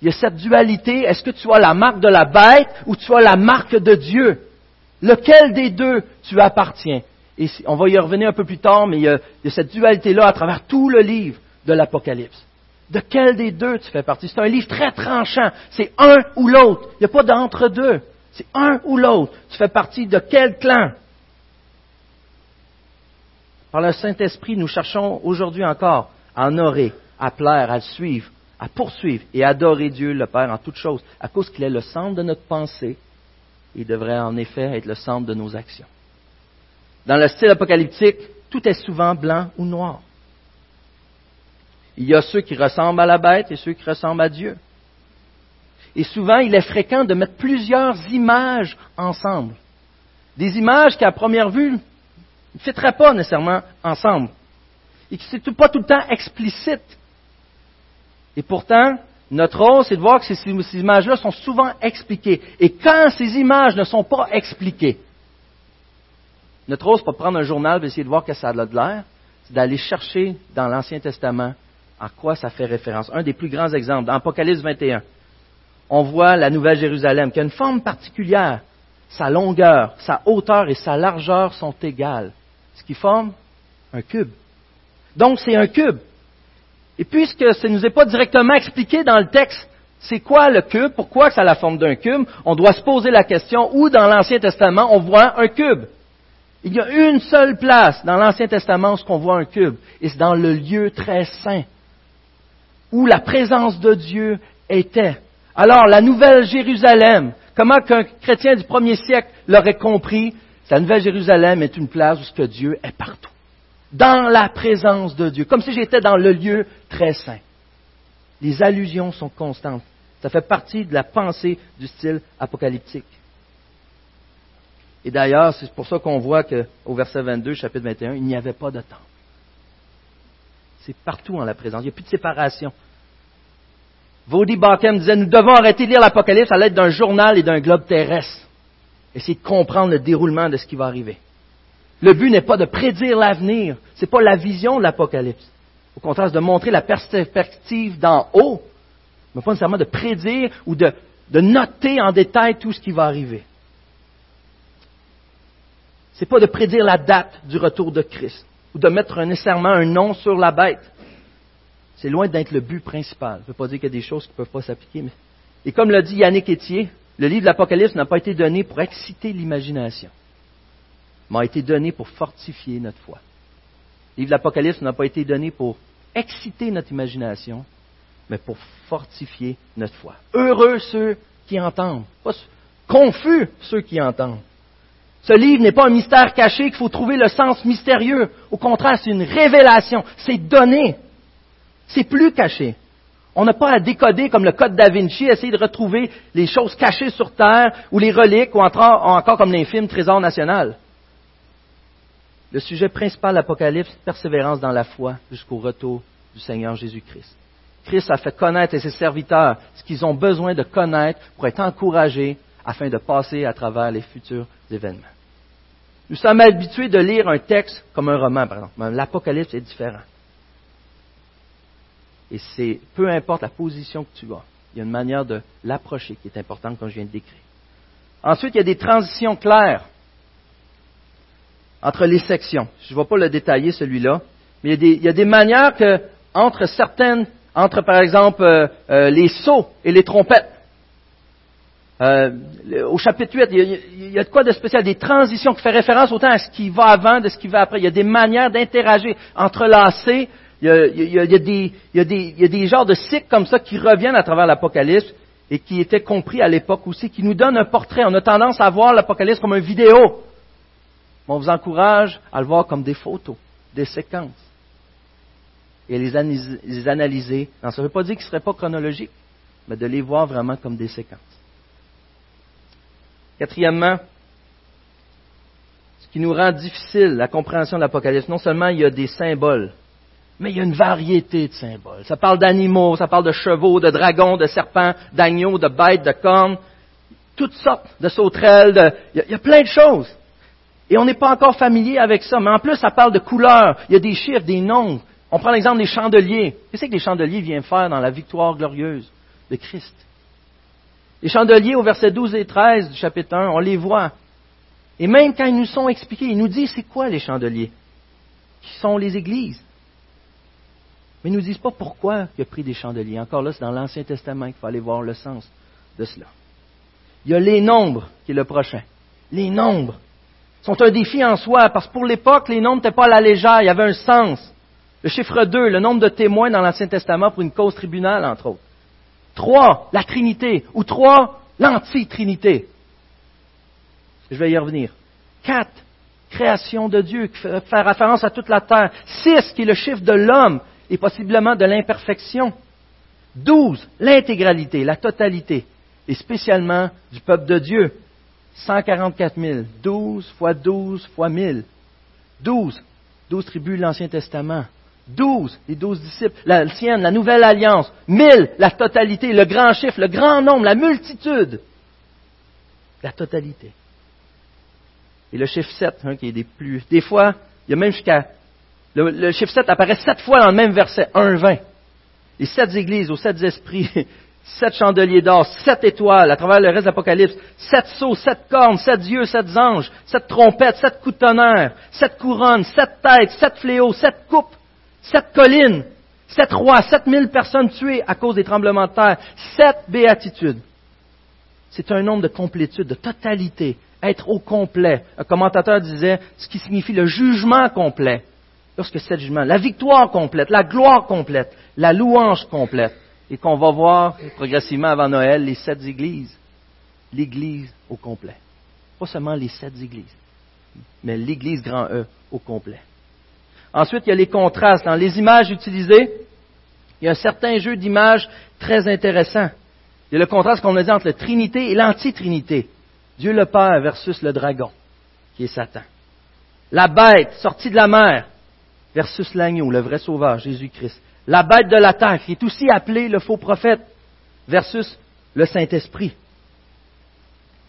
Il y a cette dualité, est-ce que tu as la marque de la bête ou tu as la marque de Dieu? Lequel des deux tu appartiens? Et on va y revenir un peu plus tard, mais il y a, cette dualité-là à travers tout le livre de l'Apocalypse. De quel des deux tu fais partie? C'est un livre très tranchant. C'est un ou l'autre. Il n'y a pas d'entre-deux. C'est un ou l'autre. Tu fais partie de quel clan? Par le Saint-Esprit, nous cherchons aujourd'hui encore à honorer, à plaire, à le suivre, à poursuivre et adorer Dieu le Père en toutes choses, à cause qu'il est le centre de notre pensée. Il devrait en effet être le centre de nos actions. Dans le style apocalyptique, tout est souvent blanc ou noir. Il y a ceux qui ressemblent à la bête et ceux qui ressemblent à Dieu. Et souvent, il est fréquent de mettre plusieurs images ensemble. Des images qui, à première vue, ne fitteraient pas nécessairement ensemble. Et qui ne sont pas tout le temps explicites. Et pourtant, notre rôle, c'est de voir que ces, images-là sont souvent expliquées. Et quand ces images ne sont pas expliquées, notre rôle, c'est de prendre un journal et essayer de voir que ça a de l'air, c'est d'aller chercher dans l'Ancien Testament à quoi ça fait référence. Un des plus grands exemples, dans Apocalypse 21, on voit la Nouvelle Jérusalem qui a une forme particulière. Sa longueur, sa hauteur et sa largeur sont égales, ce qui forme un cube. Donc c'est un cube. Et puisque ce ne nous est pas directement expliqué dans le texte, c'est quoi le cube, pourquoi ça a la forme d'un cube, on doit se poser la question où dans l'Ancien Testament on voit un cube. Il y a une seule place dans l'Ancien Testament où on voit un cube, et c'est dans le lieu très saint, où la présence de Dieu était. Alors, la Nouvelle Jérusalem, comment qu'un chrétien du premier siècle l'aurait compris, la Nouvelle Jérusalem est une place où ce que Dieu est partout dans la présence de Dieu, comme si j'étais dans le lieu très saint. Les allusions sont constantes. Ça fait partie de la pensée du style apocalyptique. Et d'ailleurs, c'est pour ça qu'on voit qu'au verset 22, chapitre 21, il n'y avait pas de temps. C'est partout en la présence. Il n'y a plus de séparation. Vaudi Bakem disait, nous devons arrêter de lire l'Apocalypse à l'aide d'un journal et d'un globe terrestre. Essayer de comprendre le déroulement de ce qui va arriver. Le but n'est pas de prédire l'avenir, ce n'est pas la vision de l'Apocalypse. Au contraire, c'est de montrer la perspective d'en haut, mais pas nécessairement de prédire ou de, noter en détail tout ce qui va arriver. Ce n'est pas de prédire la date du retour de Christ ou de mettre nécessairement un nom sur la bête. C'est loin d'être le but principal. Je ne veux pas dire qu'il y a des choses qui ne peuvent pas s'appliquer. Mais... Et comme l'a dit Yannick Etier, le livre de l'Apocalypse n'a pas été donné pour exciter l'imagination m'a été donné pour fortifier notre foi. Le livre de l'Apocalypse n'a pas été donné pour exciter notre imagination, mais pour fortifier notre foi. Heureux ceux qui entendent, pas confus ceux qui entendent. Ce livre n'est pas un mystère caché qu'il faut trouver le sens mystérieux. Au contraire, c'est une révélation. C'est donné. C'est plus caché. On n'a pas à décoder comme le code da Vinci, essayer de retrouver les choses cachées sur Terre ou les reliques ou encore, comme l'infime trésor national. Le sujet principal de l'Apocalypse, persévérance dans la foi jusqu'au retour du Seigneur Jésus-Christ. Christ a fait connaître à ses serviteurs ce qu'ils ont besoin de connaître pour être encouragés afin de passer à travers les futurs événements. Nous sommes habitués de lire un texte comme un roman, par exemple. L'Apocalypse est différent. Et c'est, peu importe la position que tu as, il y a une manière de l'approcher qui est importante comme je viens de décrire. Ensuite, il y a des transitions claires entre les sections. Je ne vais pas le détailler celui-là, mais il y, a des, manières que, entre certaines, entre par exemple euh, euh, les sceaux et les trompettes, euh, au chapitre 8, il y, a, de quoi de spécial, des transitions qui font référence autant à ce qui va avant, de ce qui va après. Il y a des manières d'interagir, entrelacer. Il y, a, il, y a, des, il, des, il y a des genres de cycles comme ça qui reviennent à travers l'Apocalypse et qui étaient compris à l'époque aussi, qui nous donnent un portrait. On a tendance à voir l'Apocalypse comme une vidéo. On vous encourage à le voir comme des photos, des séquences. Et les analyser. Ça ne veut pas dire qu'ils ne seraient pas chronologiques, mais de les voir vraiment comme des séquences. Quatrièmement, ce qui nous rend difficile la compréhension de l'Apocalypse, non seulement il y a des symboles, mais il y a une variété de symboles. Ça parle d'animaux, ça parle de chevaux, de dragons, de serpents, d'agneaux, de bêtes, de cornes, toutes sortes de sauterelles. Il, y a, plein de choses. Et on n'est pas encore familier avec ça. Mais en plus, ça parle de couleurs. Il y a des chiffres, des nombres. On prend l'exemple des chandeliers. Qu'est-ce que les chandeliers viennent faire dans la victoire glorieuse de Christ? Les chandeliers au verset 12 et 13 du chapitre 1, on les voit. Et même quand ils nous sont expliqués, ils nous disent c'est quoi les chandeliers Qui sont les églises? Mais ils ne nous disent pas pourquoi il a pris des chandeliers. Encore là, c'est dans l'Ancien Testament qu'il faut aller voir le sens de cela. Il y a les nombres qui est le prochain. Les nombres sont un défi en soi, parce que pour l'époque, les nombres n'étaient pas à la légère, il y avait un sens. Le chiffre 2, le nombre de témoins dans l'Ancien Testament pour une cause tribunale, entre autres. Trois, la Trinité. Ou trois, l'anti-Trinité. Je vais y revenir. Quatre, création de Dieu, qui fait référence à toute la terre. Six, qui est le chiffre de l'homme et possiblement de l'imperfection. Douze, l'intégralité, la totalité, et spécialement du peuple de Dieu. 144 000. Douze fois douze fois mille. Douze. Douze tribus de l'Ancien Testament. Douze, les douze disciples, la sienne, la nouvelle alliance, mille, la totalité, le grand chiffre, le grand nombre, la multitude, la totalité. Et le chiffre 7, hein, qui est des plus. Des fois, il y a même jusqu'à. Le, chiffre 7 apparaît sept fois dans le même verset, 1, 20. Les sept églises aux sept esprits, sept chandeliers d'or, sept étoiles à travers le reste de l'Apocalypse, sept sceaux, sept cornes, sept yeux, sept anges, sept trompettes, sept coups de tonnerre, sept couronnes, sept têtes, sept fléaux, sept coupes, sept collines, sept rois, sept mille personnes tuées à cause des tremblements de terre, sept béatitudes. C'est un nombre de complétude, de totalité, être au complet. Un commentateur disait ce qui signifie le jugement complet. Lorsque c'est le jugement, la victoire complète, la gloire complète, la louange complète. Et qu'on va voir progressivement avant Noël les sept églises. L'église au complet. Pas seulement les sept églises, mais l'église grand E au complet. Ensuite, il y a les contrastes. Dans les images utilisées, il y a un certain jeu d'images très intéressant. Il y a le contraste qu'on a dit entre la Trinité et l'anti-Trinité. Dieu le Père versus le dragon, qui est Satan. La bête sortie de la mer versus l'agneau, le vrai sauveur, Jésus-Christ. La bête de la terre, qui est aussi appelée le faux prophète, versus le Saint-Esprit.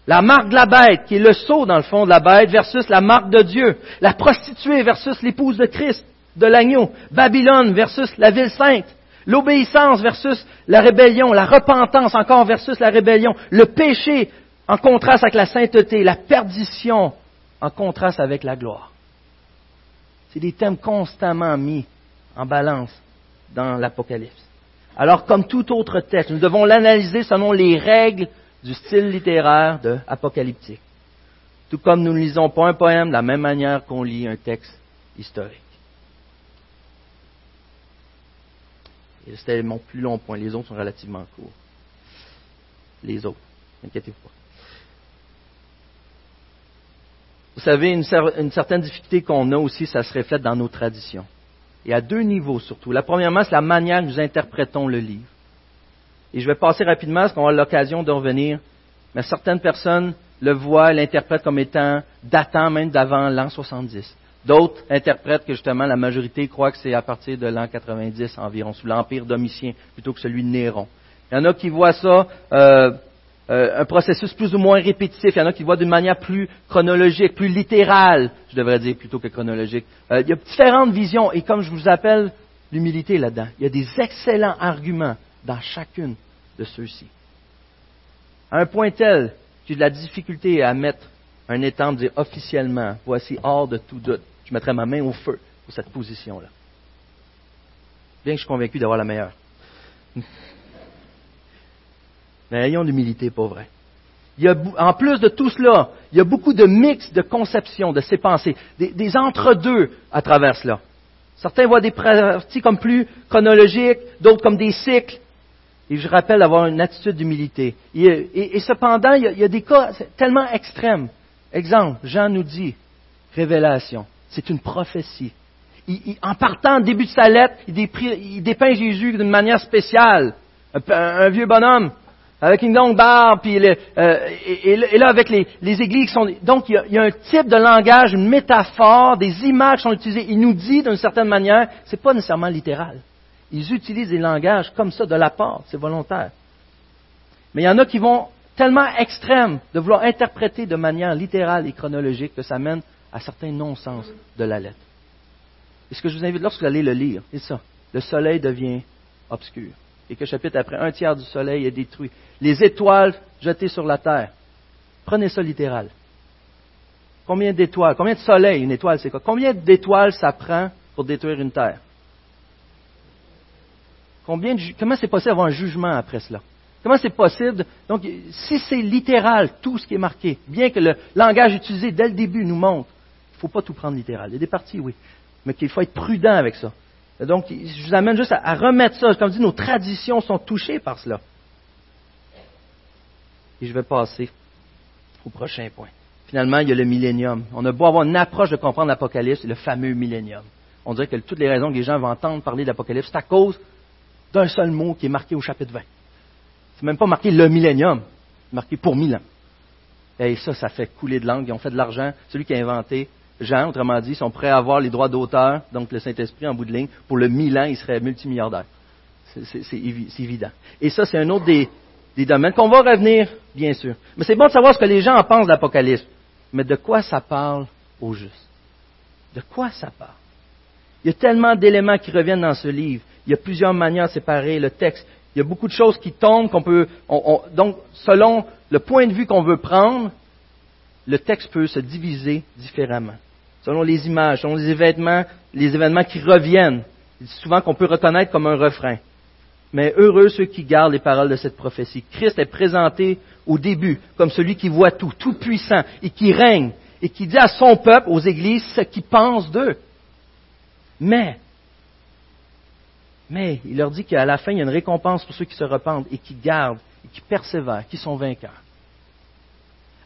La marque de la bête, qui est le sceau dans le fond de la bête, versus la marque de Dieu. La prostituée versus l'épouse de Christ, de l'agneau. Babylone versus la ville sainte. L'obéissance versus la rébellion. La repentance encore versus la rébellion. Le péché en contraste avec la sainteté. La perdition en contraste avec la gloire. C'est des thèmes constamment mis en balance dans l'Apocalypse. Alors, comme tout autre texte, nous devons l'analyser selon les règles du style littéraire de apocalyptique. Tout comme nous ne lisons pas un poème de la même manière qu'on lit un texte historique. C'était mon plus long point. Les autres sont relativement courts. Les autres, n'inquiétez-vous pas. Vous savez, une certaine difficulté qu'on a aussi, ça se reflète dans nos traditions. Et à deux niveaux surtout. La premièrement, c'est la manière que nous interprétons le livre. Et je vais passer rapidement, parce qu'on aura l'occasion de revenir. Mais certaines personnes le voient, l'interprètent comme étant datant même d'avant l'an 70. D'autres interprètent que justement la majorité croit que c'est à partir de l'an 90 environ, sous l'empire domitien, plutôt que celui de Néron. Il y en a qui voient ça euh, euh, un processus plus ou moins répétitif. Il y en a qui voient d'une manière plus chronologique, plus littérale, je devrais dire plutôt que chronologique. Euh, il y a différentes visions et comme je vous appelle l'humilité là-dedans, il y a des excellents arguments dans chacune de ceux-ci. À un point tel j'ai de la difficulté à mettre un étang, dire officiellement, voici hors de tout doute, je mettrai ma main au feu pour cette position-là. Bien que je suis convaincu d'avoir la meilleure. Mais ayons l'humilité, pas vrai. En plus de tout cela, il y a beaucoup de mix de conceptions de ces pensées, des, entre-deux à travers cela. Certains voient des parties comme plus chronologiques, d'autres comme des cycles. Et je rappelle d'avoir une attitude d'humilité. Et, cependant, il y, a, des cas tellement extrêmes. Exemple, Jean nous dit, révélation, c'est une prophétie. en partant au début de sa lettre, il, dépeint Jésus d'une manière spéciale. un vieux bonhomme avec une longue barbe, puis euh, et, là avec les, églises qui sont... Donc il y, a, un type de langage, une métaphore, des images sont utilisées. Il nous dit d'une certaine manière, c'est pas nécessairement littéral. Ils utilisent des langages comme ça de la part, c'est volontaire. Mais il y en a qui vont tellement extrêmes de vouloir interpréter de manière littérale et chronologique que ça mène à certains non-sens de la lettre. Et ce que je vous invite, lorsque vous allez le lire, c'est ça. Le soleil devient obscur. Et que chapitre après, un tiers du soleil est détruit les étoiles jetées sur la terre. Prenez ça littéral. Combien d'étoiles Combien de soleils Une étoile, c'est quoi? Combien d'étoiles ça prend pour détruire une terre? Combien Comment c'est possible d'avoir un jugement après cela? Comment c'est possible? Donc, si c'est littéral, tout ce qui est marqué, bien que le langage utilisé dès le début nous montre, il ne faut pas tout prendre littéral. Il y a des parties, oui, mais qu'il faut être prudent avec ça. Donc, je vous amène juste à, remettre ça. Comme dis, nos traditions sont touchées par cela. Et je vais passer au prochain point. Finalement, il y a le millénium. On a beau avoir une approche de comprendre l'Apocalypse, le fameux millénium. On dirait que toutes les raisons que les gens vont entendre parler d'Apocalypse, c'est à cause d'un seul mot qui est marqué au chapitre 20. C'est même pas marqué le millénium, c'est marqué pour mille ans. Et ça, ça fait couler de langue. Ils ont fait de l'argent. Celui qui a inventé Jean, autrement dit, sont prêts à avoir les droits d'auteur, donc le Saint-Esprit en bout de ligne. Pour le mille ans, il serait multimilliardaire. C'est évident. Et ça, c'est un autre des, des domaines qu'on va revenir, bien sûr. Mais c'est bon de savoir ce que les gens en pensent de l'Apocalypse. Mais de quoi ça parle au juste? De quoi ça parle? Il y a tellement d'éléments qui reviennent dans ce livre. Il y a plusieurs manières de séparer le texte. Il y a beaucoup de choses qui tombent qu'on peut. donc, selon le point de vue qu'on veut prendre, le texte peut se diviser différemment. Selon les images, selon les événements, les événements qui reviennent, souvent qu'on peut reconnaître comme un refrain. Mais heureux ceux qui gardent les paroles de cette prophétie. Christ est présenté au début comme celui qui voit tout, tout puissant, et qui règne, et qui dit à son peuple, aux églises, ce qu'il pense d'eux. Mais, mais, il leur dit qu'à la fin, il y a une récompense pour ceux qui se repentent et qui gardent, et qui persévèrent, qui sont vainqueurs.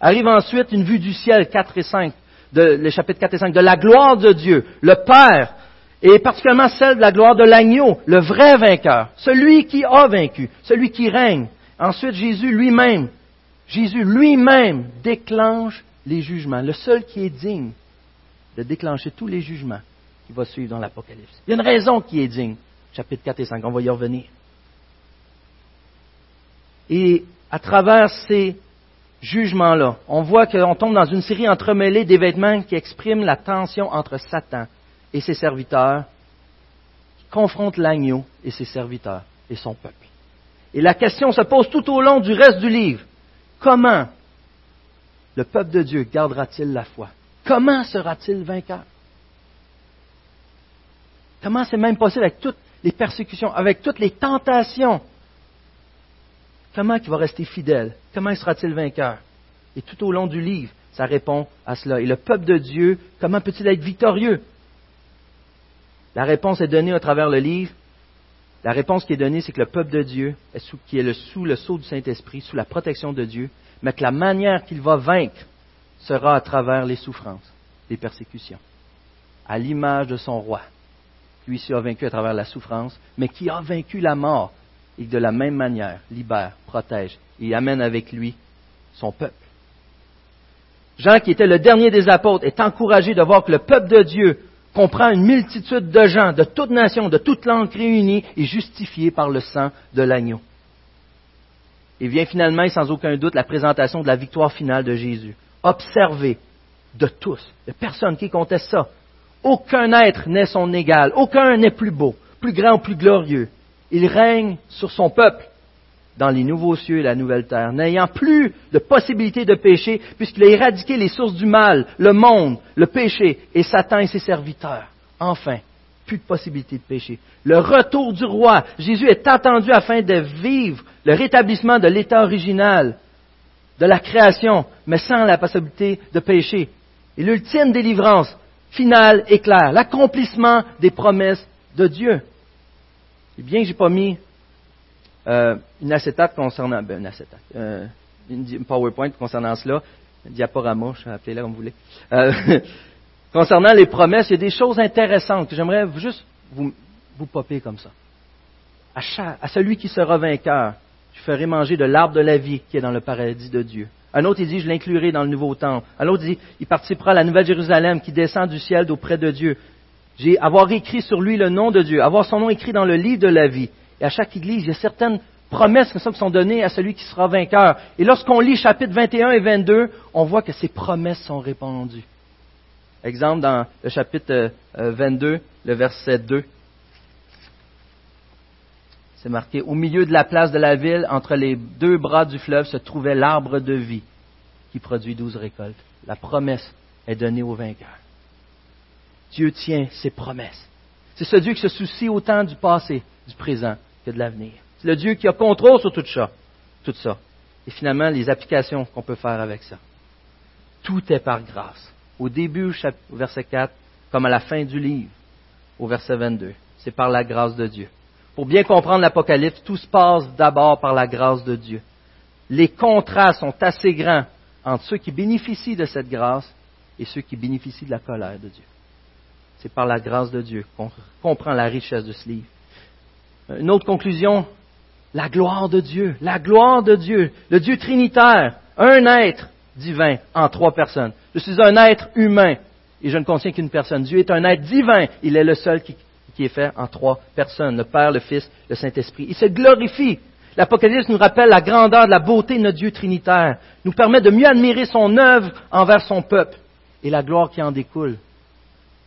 Arrive ensuite une vue du ciel, 4 et 5, de, les chapitres 4 et 5, de la gloire de Dieu, le Père, et particulièrement celle de la gloire de l'agneau, le vrai vainqueur, celui qui a vaincu, celui qui règne. Ensuite, Jésus lui-même, Jésus lui-même déclenche les jugements, le seul qui est digne de déclencher tous les jugements qui va suivre dans l'Apocalypse. Il y a une raison qui est digne, chapitre 4 et 5, on va y revenir. Et à travers ces jugements-là, on voit qu'on tombe dans une série entremêlée d'événements qui expriment la tension entre Satan et ses serviteurs, qui confrontent l'agneau et ses serviteurs et son peuple. Et la question se pose tout au long du reste du livre. Comment le peuple de Dieu gardera-t-il la foi? Comment sera-t-il vainqueur? Comment c'est même possible avec toutes les persécutions, avec toutes les tentations Comment il va rester fidèle? Comment sera-t-il vainqueur? Et tout au long du livre, ça répond à cela. Et le peuple de Dieu, comment peut-il être victorieux? La réponse est donnée à travers le livre. La réponse qui est donnée, c'est que le peuple de Dieu, qui est sous le sceau du Saint-Esprit, sous la protection de Dieu, mais que la manière qu'il va vaincre sera à travers les souffrances, les persécutions, à l'image de son roi. Lui, qui a vaincu à travers la souffrance, mais qui a vaincu la mort et de la même manière libère, protège et amène avec lui son peuple. Jean, qui était le dernier des apôtres, est encouragé de voir que le peuple de Dieu comprend une multitude de gens, de toutes nations, de toutes langues réunies et justifiés par le sang de l'agneau. Et vient finalement, sans aucun doute, la présentation de la victoire finale de Jésus. Observé de tous, de personne qui conteste ça. Aucun être n'est son égal, aucun n'est plus beau, plus grand ou plus glorieux. Il règne sur son peuple dans les nouveaux cieux et la nouvelle terre, n'ayant plus de possibilité de péché, puisqu'il a éradiqué les sources du mal, le monde, le péché et Satan et ses serviteurs. Enfin, plus de possibilité de péché. Le retour du roi. Jésus est attendu afin de vivre le rétablissement de l'état original, de la création, mais sans la possibilité de péché. Et l'ultime délivrance finale est claire, l'accomplissement des promesses de Dieu. Et bien que j'ai pas mis euh, une acétate concernant, ben, une acétate, euh, une PowerPoint concernant cela, un diaporama, je vais appeler là comme vous voulez. Euh, concernant les promesses, il y a des choses intéressantes que j'aimerais juste vous, popper comme ça. À, à celui qui sera vainqueur, je ferai manger de l'arbre de la vie qui est dans le paradis de Dieu. Un autre, il dit, je l'inclurai dans le nouveau temple. Un autre, il dit, il participera à la nouvelle Jérusalem qui descend du ciel auprès de Dieu. J'ai avoir écrit sur lui le nom de Dieu, avoir son nom écrit dans le livre de la vie. Et à chaque église, il y a certaines promesses qui sont données à celui qui sera vainqueur. Et lorsqu'on lit chapitres 21 et 22, on voit que ces promesses sont répandues. Exemple dans le chapitre 22, euh, le verset 2. C'est marqué, au milieu de la place de la ville, entre les deux bras du fleuve, se trouvait l'arbre de vie qui produit douze récoltes. La promesse est donnée au vainqueur. Dieu tient ses promesses. C'est ce Dieu qui se soucie autant du passé, du présent, que de l'avenir. C'est le Dieu qui a contrôle sur tout ça. Tout ça. Et finalement, les applications qu'on peut faire avec ça. Tout est par grâce. Au début, au verset 4, comme à la fin du livre, au verset 22. C'est par la grâce de Dieu. Pour bien comprendre l'Apocalypse, tout se passe d'abord par la grâce de Dieu. Les contrats sont assez grands entre ceux qui bénéficient de cette grâce et ceux qui bénéficient de la colère de Dieu. C'est par la grâce de Dieu qu'on comprend la richesse de ce livre. Une autre conclusion, la gloire de Dieu, la gloire de Dieu, le Dieu trinitaire, un être divin en trois personnes. Je suis un être humain et je ne contiens qu'une personne. Dieu est un être divin, il est le seul qui, qui est fait en trois personnes, le Père, le Fils, le Saint-Esprit. Il se glorifie. L'Apocalypse nous rappelle la grandeur, la beauté de notre Dieu trinitaire, nous permet de mieux admirer son œuvre envers son peuple et la gloire qui en découle,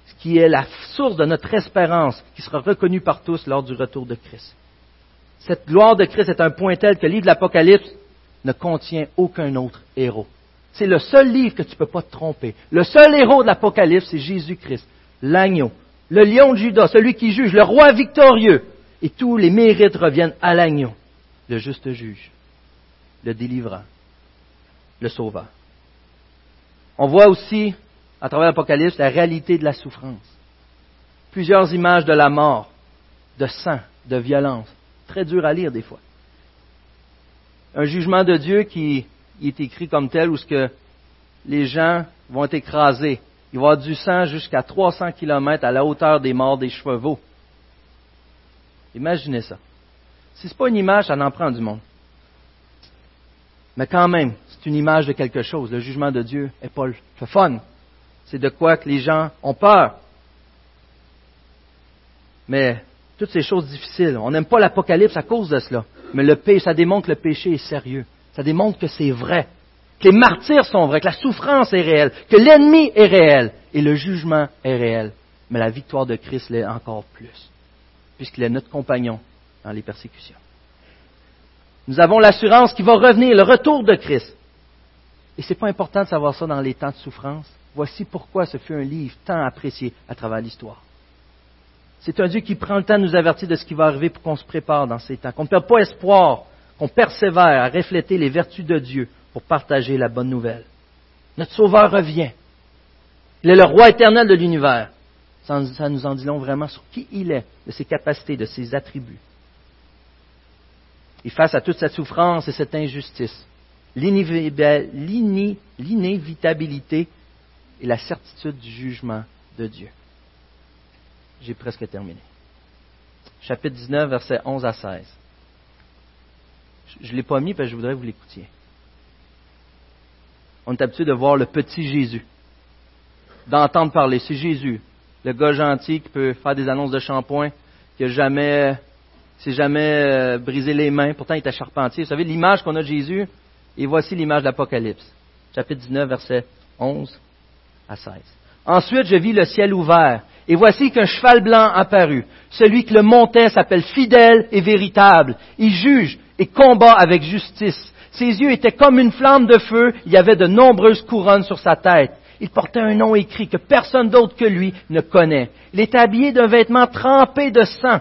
ce qui est la source de notre espérance, qui sera reconnue par tous lors du retour de Christ. Cette gloire de Christ est un point tel que le livre de l'Apocalypse ne contient aucun autre héros. C'est le seul livre que tu ne peux pas te tromper. Le seul héros de l'Apocalypse, c'est Jésus-Christ, l'agneau, le lion de Judas, celui qui juge, le roi victorieux. Et tous les mérites reviennent à l'agneau, le juste juge, le délivrant, le sauveur. On voit aussi, à travers l'Apocalypse, la réalité de la souffrance. Plusieurs images de la mort, de sang, de violence. Très dur à lire des fois. Un jugement de Dieu qui est écrit comme tel où ce que les gens vont être écrasés il va y avoir du sang jusqu'à 300 km à la hauteur des morts des chevaux. Imaginez ça. Si ce n'est pas une image, ça en prend du monde. Mais quand même, c'est une image de quelque chose. Le jugement de Dieu n'est pas le fun. C'est de quoi que les gens ont peur. Mais toutes ces choses difficiles, on n'aime pas l'Apocalypse à cause de cela. Mais le péché, ça démontre que le péché est sérieux. Ça démontre que c'est vrai que les martyrs sont vrais, que la souffrance est réelle, que l'ennemi est réel et le jugement est réel. Mais la victoire de Christ l'est encore plus, puisqu'il est notre compagnon dans les persécutions. Nous avons l'assurance qu'il va revenir, le retour de Christ. Et ce n'est pas important de savoir ça dans les temps de souffrance. Voici pourquoi ce fut un livre tant apprécié à travers l'histoire. C'est un Dieu qui prend le temps de nous avertir de ce qui va arriver pour qu'on se prépare dans ces temps, qu'on ne perde pas espoir, qu'on persévère à refléter les vertus de Dieu pour partager la bonne nouvelle. Notre Sauveur revient. Il est le roi éternel de l'univers. Ça, nous en dit long vraiment sur qui il est, de ses capacités, de ses attributs. Et face à toute cette souffrance et cette injustice, l'inévitabilité et la certitude du jugement de Dieu. J'ai presque terminé. Chapitre 19, versets 11 à 16. je ne l'ai pas mis parce que je voudrais que vous l'écoutiez. On est habitué de voir le petit Jésus, d'entendre parler. C'est Jésus, le gars gentil qui peut faire des annonces de shampoing, qui n'a jamais, s'est jamais euh, brisé les mains. Pourtant, il était charpentier. Vous savez, l'image qu'on a de Jésus, et voici l'image de l'Apocalypse. Chapitre 19, verset 11 à 16. Ensuite, je vis le ciel ouvert, et voici qu'un cheval blanc apparut. Celui qui le montait s'appelle fidèle et véritable. Il juge et combat avec justice. Ses yeux étaient comme une flamme de feu, il y avait de nombreuses couronnes sur sa tête. Il portait un nom écrit que personne d'autre que lui ne connaît. Il était habillé d'un vêtement trempé de sang.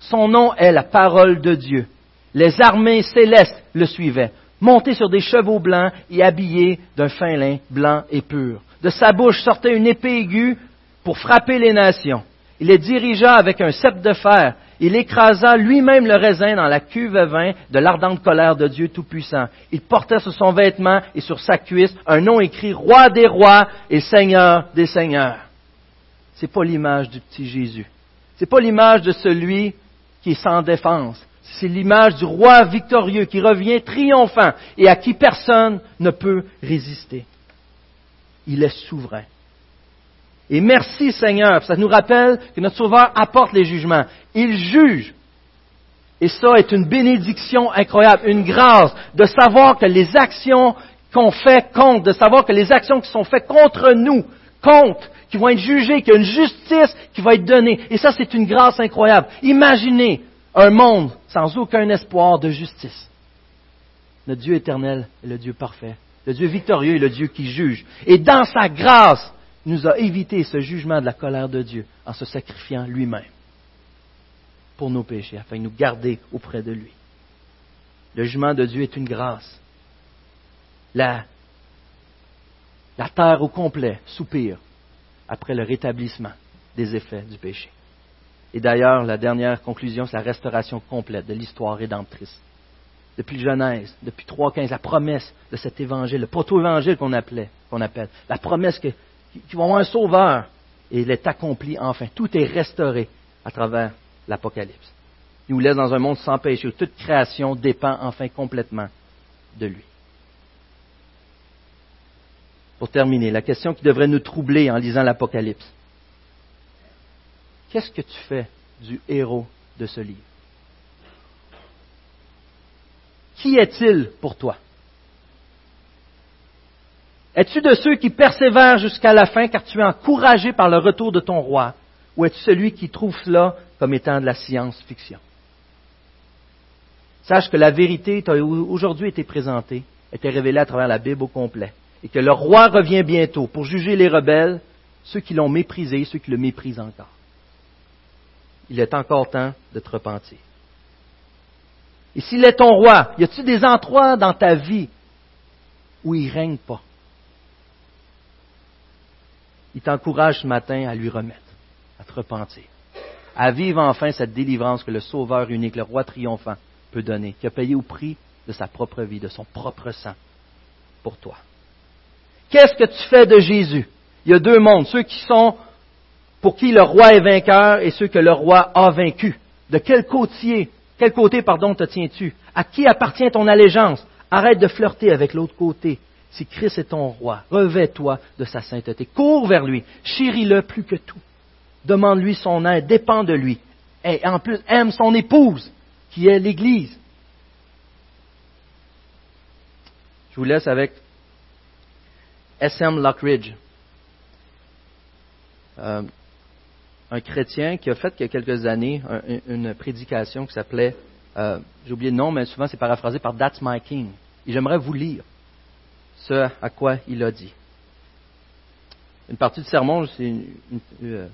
Son nom est la parole de Dieu. Les armées célestes le suivaient, montés sur des chevaux blancs et habillés d'un fin lin blanc et pur. De sa bouche sortait une épée aiguë pour frapper les nations. Il les dirigea avec un sceptre de fer. Il écrasa lui-même le raisin dans la cuve à vin de l'ardente colère de Dieu Tout-Puissant. Il portait sur son vêtement et sur sa cuisse un nom écrit Roi des rois et Seigneur des seigneurs. C'est pas l'image du petit Jésus. C'est pas l'image de celui qui est sans défense. C'est l'image du roi victorieux qui revient triomphant et à qui personne ne peut résister. Il est souverain. Et merci Seigneur, ça nous rappelle que notre Sauveur apporte les jugements. Il juge. Et ça est une bénédiction incroyable, une grâce de savoir que les actions qu'on fait comptent, de savoir que les actions qui sont faites contre nous comptent, qui vont être jugées, qu'il y a une justice qui va être donnée. Et ça, c'est une grâce incroyable. Imaginez un monde sans aucun espoir de justice. Le Dieu éternel est le Dieu parfait. Le Dieu victorieux est le Dieu qui juge. Et dans sa grâce, nous a évité ce jugement de la colère de Dieu en se sacrifiant lui-même pour nos péchés, afin de nous garder auprès de lui. Le jugement de Dieu est une grâce. La, la terre au complet soupire après le rétablissement des effets du péché. Et d'ailleurs, la dernière conclusion, c'est la restauration complète de l'histoire rédemptrice. Depuis Genèse, depuis 3.15, la promesse de cet évangile, le proto-évangile qu'on appelait, qu'on appelle, la promesse que qui vont avoir un sauveur. Et il est accompli enfin. Tout est restauré à travers l'Apocalypse. Il nous laisse dans un monde sans péché où toute création dépend enfin complètement de lui. Pour terminer, la question qui devrait nous troubler en lisant l'Apocalypse. Qu'est-ce que tu fais du héros de ce livre? Qui est-il pour toi? Es-tu de ceux qui persévèrent jusqu'à la fin car tu es encouragé par le retour de ton roi? Ou es-tu celui qui trouve cela comme étant de la science-fiction? Sache que la vérité t'a aujourd'hui été présentée, été révélée à travers la Bible au complet, et que le roi revient bientôt pour juger les rebelles, ceux qui l'ont méprisé, ceux qui le méprisent encore. Il est encore temps de te repentir. Et s'il est ton roi, y a-t-il des endroits dans ta vie où il règne pas? Il t'encourage ce matin à lui remettre, à te repentir, à vivre enfin cette délivrance que le Sauveur unique, le Roi triomphant, peut donner, qui a payé au prix de sa propre vie, de son propre sang, pour toi. Qu'est-ce que tu fais de Jésus? Il y a deux mondes, ceux qui sont pour qui le roi est vainqueur et ceux que le roi a vaincu. De quel côté, quel côté, pardon, te tiens-tu? À qui appartient ton allégeance? Arrête de flirter avec l'autre côté. Si Christ est ton roi, revêt-toi de sa sainteté. Cours vers lui, chéris-le plus que tout. Demande-lui son aide, dépend de lui. Et en plus, aime son épouse, qui est l'Église. Je vous laisse avec S.M. Lockridge, euh, un chrétien qui a fait il y a quelques années une prédication qui s'appelait, euh, j'ai oublié le nom, mais souvent c'est paraphrasé par That's My King. Et j'aimerais vous lire ce à quoi il a dit. Une partie du sermon, c'est euh,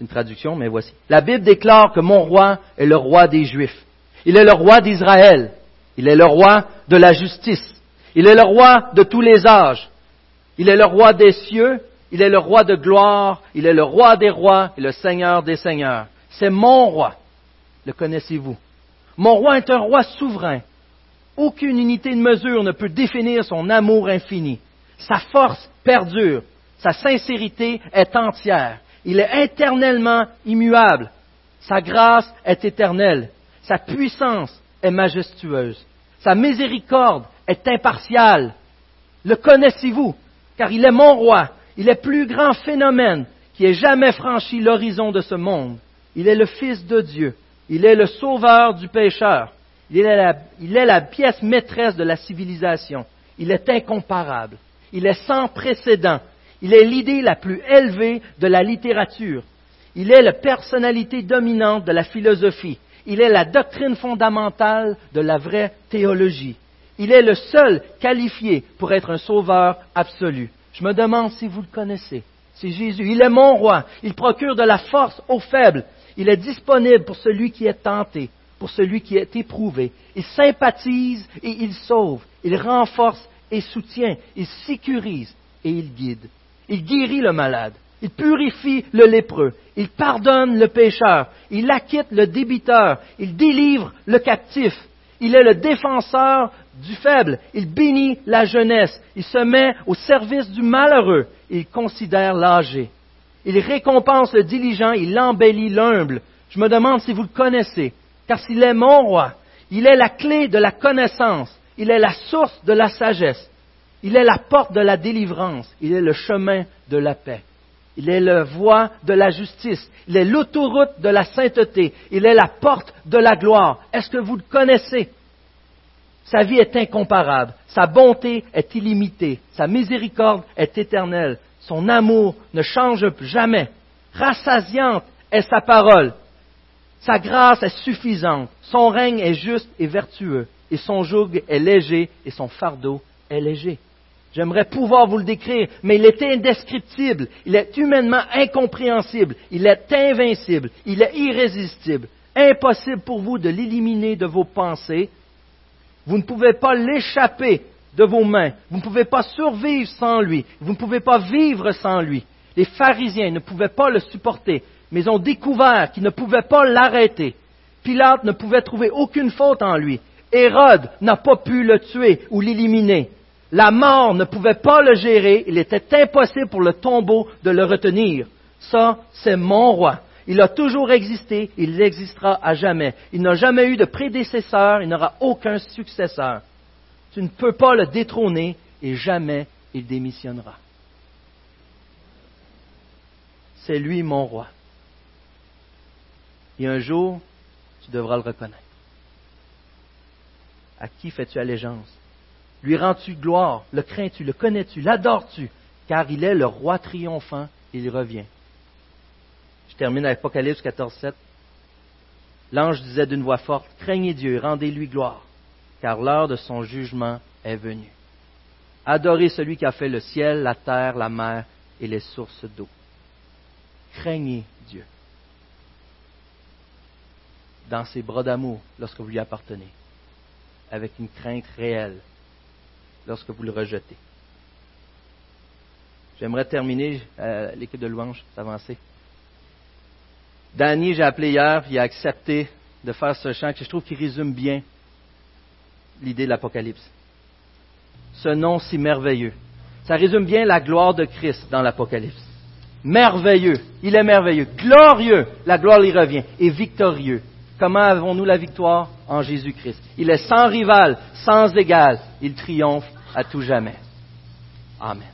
une, traduction, mais voici. La Bible déclare que mon roi est le roi des Juifs. Il est le roi d'Israël. Il est le roi de la justice. Il est le roi de tous les âges. Il est le roi des cieux. Il est le roi de gloire. Il est le roi des rois et le seigneur des seigneurs. C'est mon roi. Le connaissez-vous? Mon roi est un roi souverain, aucune unité de mesure ne peut définir son amour infini. Sa force perdure. Sa sincérité est entière. Il est éternellement immuable. Sa grâce est éternelle. Sa puissance est majestueuse. Sa miséricorde est impartiale. Le connaissez-vous? Car il est mon roi. Il est plus grand phénomène qui ait jamais franchi l'horizon de ce monde. Il est le Fils de Dieu. Il est le sauveur du pécheur. Il est la pièce maîtresse de la civilisation. Il est incomparable. Il est sans précédent. Il est l'idée la plus élevée de la littérature. Il est la personnalité dominante de la philosophie. Il est la doctrine fondamentale de la vraie théologie. Il est le seul qualifié pour être un sauveur absolu. Je me demande si vous le connaissez. C'est Jésus. Il est mon roi. Il procure de la force aux faibles. Il est disponible pour celui qui est tenté, pour celui qui est éprouvé. Il sympathise et il sauve. Il renforce et soutient. Il sécurise et il guide. Il guérit le malade. Il purifie le lépreux. Il pardonne le pécheur. Il acquitte le débiteur. Il délivre le captif. Il est le défenseur du faible. Il bénit la jeunesse. Il se met au service du malheureux. Il considère l'âgé. Il récompense le diligent. Il embellit l'humble. Je me demande si vous le connaissez. Car s'il est mon roi, il est la clé de la connaissance. Il est la source de la sagesse. Il est la porte de la délivrance. Il est le chemin de la paix. Il est la voie de la justice. Il est l'autoroute de la sainteté. Il est la porte de la gloire. Est-ce que vous le connaissez? Sa vie est incomparable. Sa bonté est illimitée. Sa miséricorde est éternelle. Son amour ne change jamais. Rassasiante est sa parole. Sa grâce est suffisante. Son règne est juste et vertueux. Et son joug est léger et son fardeau est léger. J'aimerais pouvoir vous le décrire, mais il est indescriptible, il est humainement incompréhensible, il est invincible, il est irrésistible. Impossible pour vous de l'éliminer de vos pensées. Vous ne pouvez pas l'échapper de vos mains. Vous ne pouvez pas survivre sans lui. Vous ne pouvez pas vivre sans lui. Les pharisiens ne pouvaient pas le supporter, mais ont découvert qu'ils ne pouvaient pas l'arrêter. Pilate ne pouvait trouver aucune faute en lui. Hérode n'a pas pu le tuer ou l'éliminer. La mort ne pouvait pas le gérer, il était impossible pour le tombeau de le retenir. Ça, c'est mon roi. Il a toujours existé, il existera à jamais. Il n'a jamais eu de prédécesseur, il n'aura aucun successeur. Tu ne peux pas le détrôner et jamais il démissionnera. C'est lui mon roi. Et un jour, tu devras le reconnaître. À qui fais-tu allégeance? Lui rends-tu gloire? Le crains-tu? Le connais-tu? L'adores-tu? Car il est le roi triomphant, il revient. Termine Apocalypse 14, 7. L'ange disait d'une voix forte, Craignez Dieu, rendez-lui gloire, car l'heure de son jugement est venue. Adorez celui qui a fait le ciel, la terre, la mer et les sources d'eau. Craignez Dieu dans ses bras d'amour lorsque vous lui appartenez, avec une crainte réelle lorsque vous le rejetez. J'aimerais terminer, euh, l'équipe de louange, s'avancer. Danny, j'ai appelé hier, il a accepté de faire ce chant que je trouve qui résume bien l'idée de l'Apocalypse. Ce nom si merveilleux. Ça résume bien la gloire de Christ dans l'Apocalypse. Merveilleux, il est merveilleux. Glorieux, la gloire lui revient. Et victorieux. Comment avons-nous la victoire? En Jésus-Christ. Il est sans rival, sans égal. Il triomphe à tout jamais. Amen.